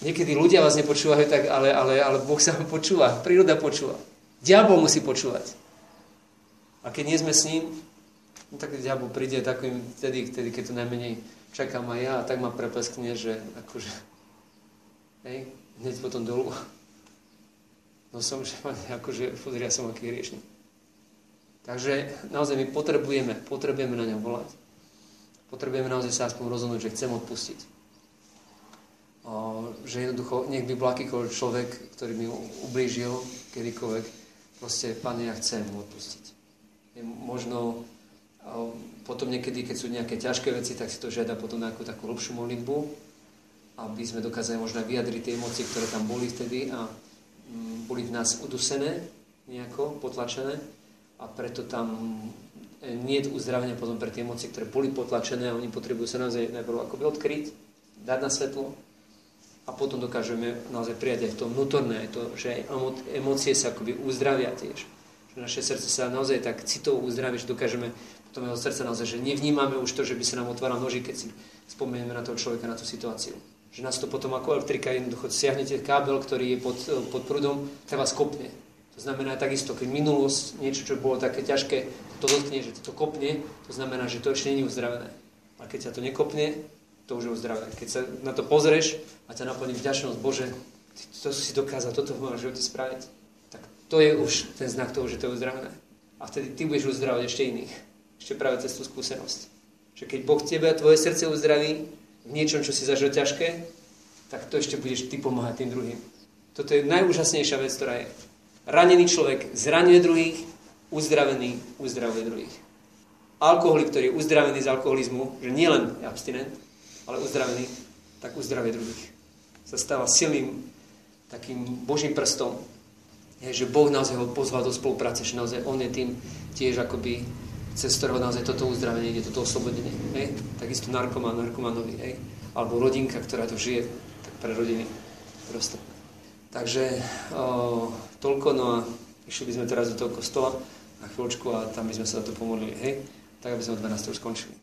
Niekedy ľudia vás nepočúvajú, tak, ale, ale, ale Boh sa vám počúva, príroda počúva. Diabol musí počúvať. A keď nie sme s ním, no tak diabol príde takým, vtedy, vtedy, keď to najmenej čakám aj ja, a tak ma prepeskne, že akože, hej, hneď potom dolu. No som, že akože, pozri, ja som aký hriešný. Takže naozaj my potrebujeme, potrebujeme na ňom volať. Potrebujeme naozaj sa aspoň rozhodnúť, že chcem odpustiť. O, že jednoducho, nech by bol akýkoľvek človek, ktorý mi ublížil kedykoľvek, proste, Pane, ja chcem mu odpustiť. Možno o, potom niekedy, keď sú nejaké ťažké veci, tak si to žiada potom nejakú takú hlbšiu modlitbu, aby sme dokázali možno vyjadriť tie emócie, ktoré tam boli vtedy a mm, boli v nás udusené, nejako potlačené a preto tam nie je uzdravenia potom pre tie emócie, ktoré boli potlačené a oni potrebujú sa naozaj najprv akoby odkryť, dať na svetlo a potom dokážeme naozaj prijať aj to vnútorné, aj to, že emócie sa akoby uzdravia tiež. Že naše srdce sa naozaj tak citovo uzdraví, že dokážeme potom jeho srdce naozaj, že nevnímame už to, že by sa nám otváral noží, keď si spomenieme na toho človeka, na tú situáciu. Že nás to potom ako elektrika jednoducho siahnete kábel, ktorý je pod, pod prúdom, tak vás kopne. To znamená takisto, keď minulosť, niečo, čo bolo také ťažké, to dotkne, že to kopne, to znamená, že to ešte nie je uzdravené. A keď sa to nekopne, to už je uzdravené. Keď sa na to pozrieš a ťa naplní vďačnosť, Bože, ty to si dokázal, toto v mojom živote spraviť, tak to je už ten znak toho, že to je uzdravené. A vtedy ty budeš uzdravať ešte iných. Ešte práve cez tú skúsenosť. Že keď Boh tebe a tvoje srdce uzdraví v niečom, čo si zažil ťažké, tak to ešte budeš ty pomáhať tým druhým. Toto je najúžasnejšia vec, ktorá je. Ranený človek zraňuje druhých, uzdravený uzdravuje druhých. Alkoholik, ktorý je uzdravený z alkoholizmu, že nie len je abstinent, ale uzdravený, tak uzdravuje druhých. Sa stáva silným takým božím prstom, je, že Boh naozaj ho pozval do spolupráce, že naozaj on je tým tiež akoby cez ktorého naozaj toto uzdravenie ide, toto oslobodenie. Hej? Takisto narkoman, narkomanovi, hej? alebo rodinka, ktorá to žije, tak pre rodiny prosto. Takže o, toľko, no a išli by sme teraz do toho kostola na chvíľočku a tam by sme sa za to pomodlili, hej? Tak, aby sme o 12. už skončili.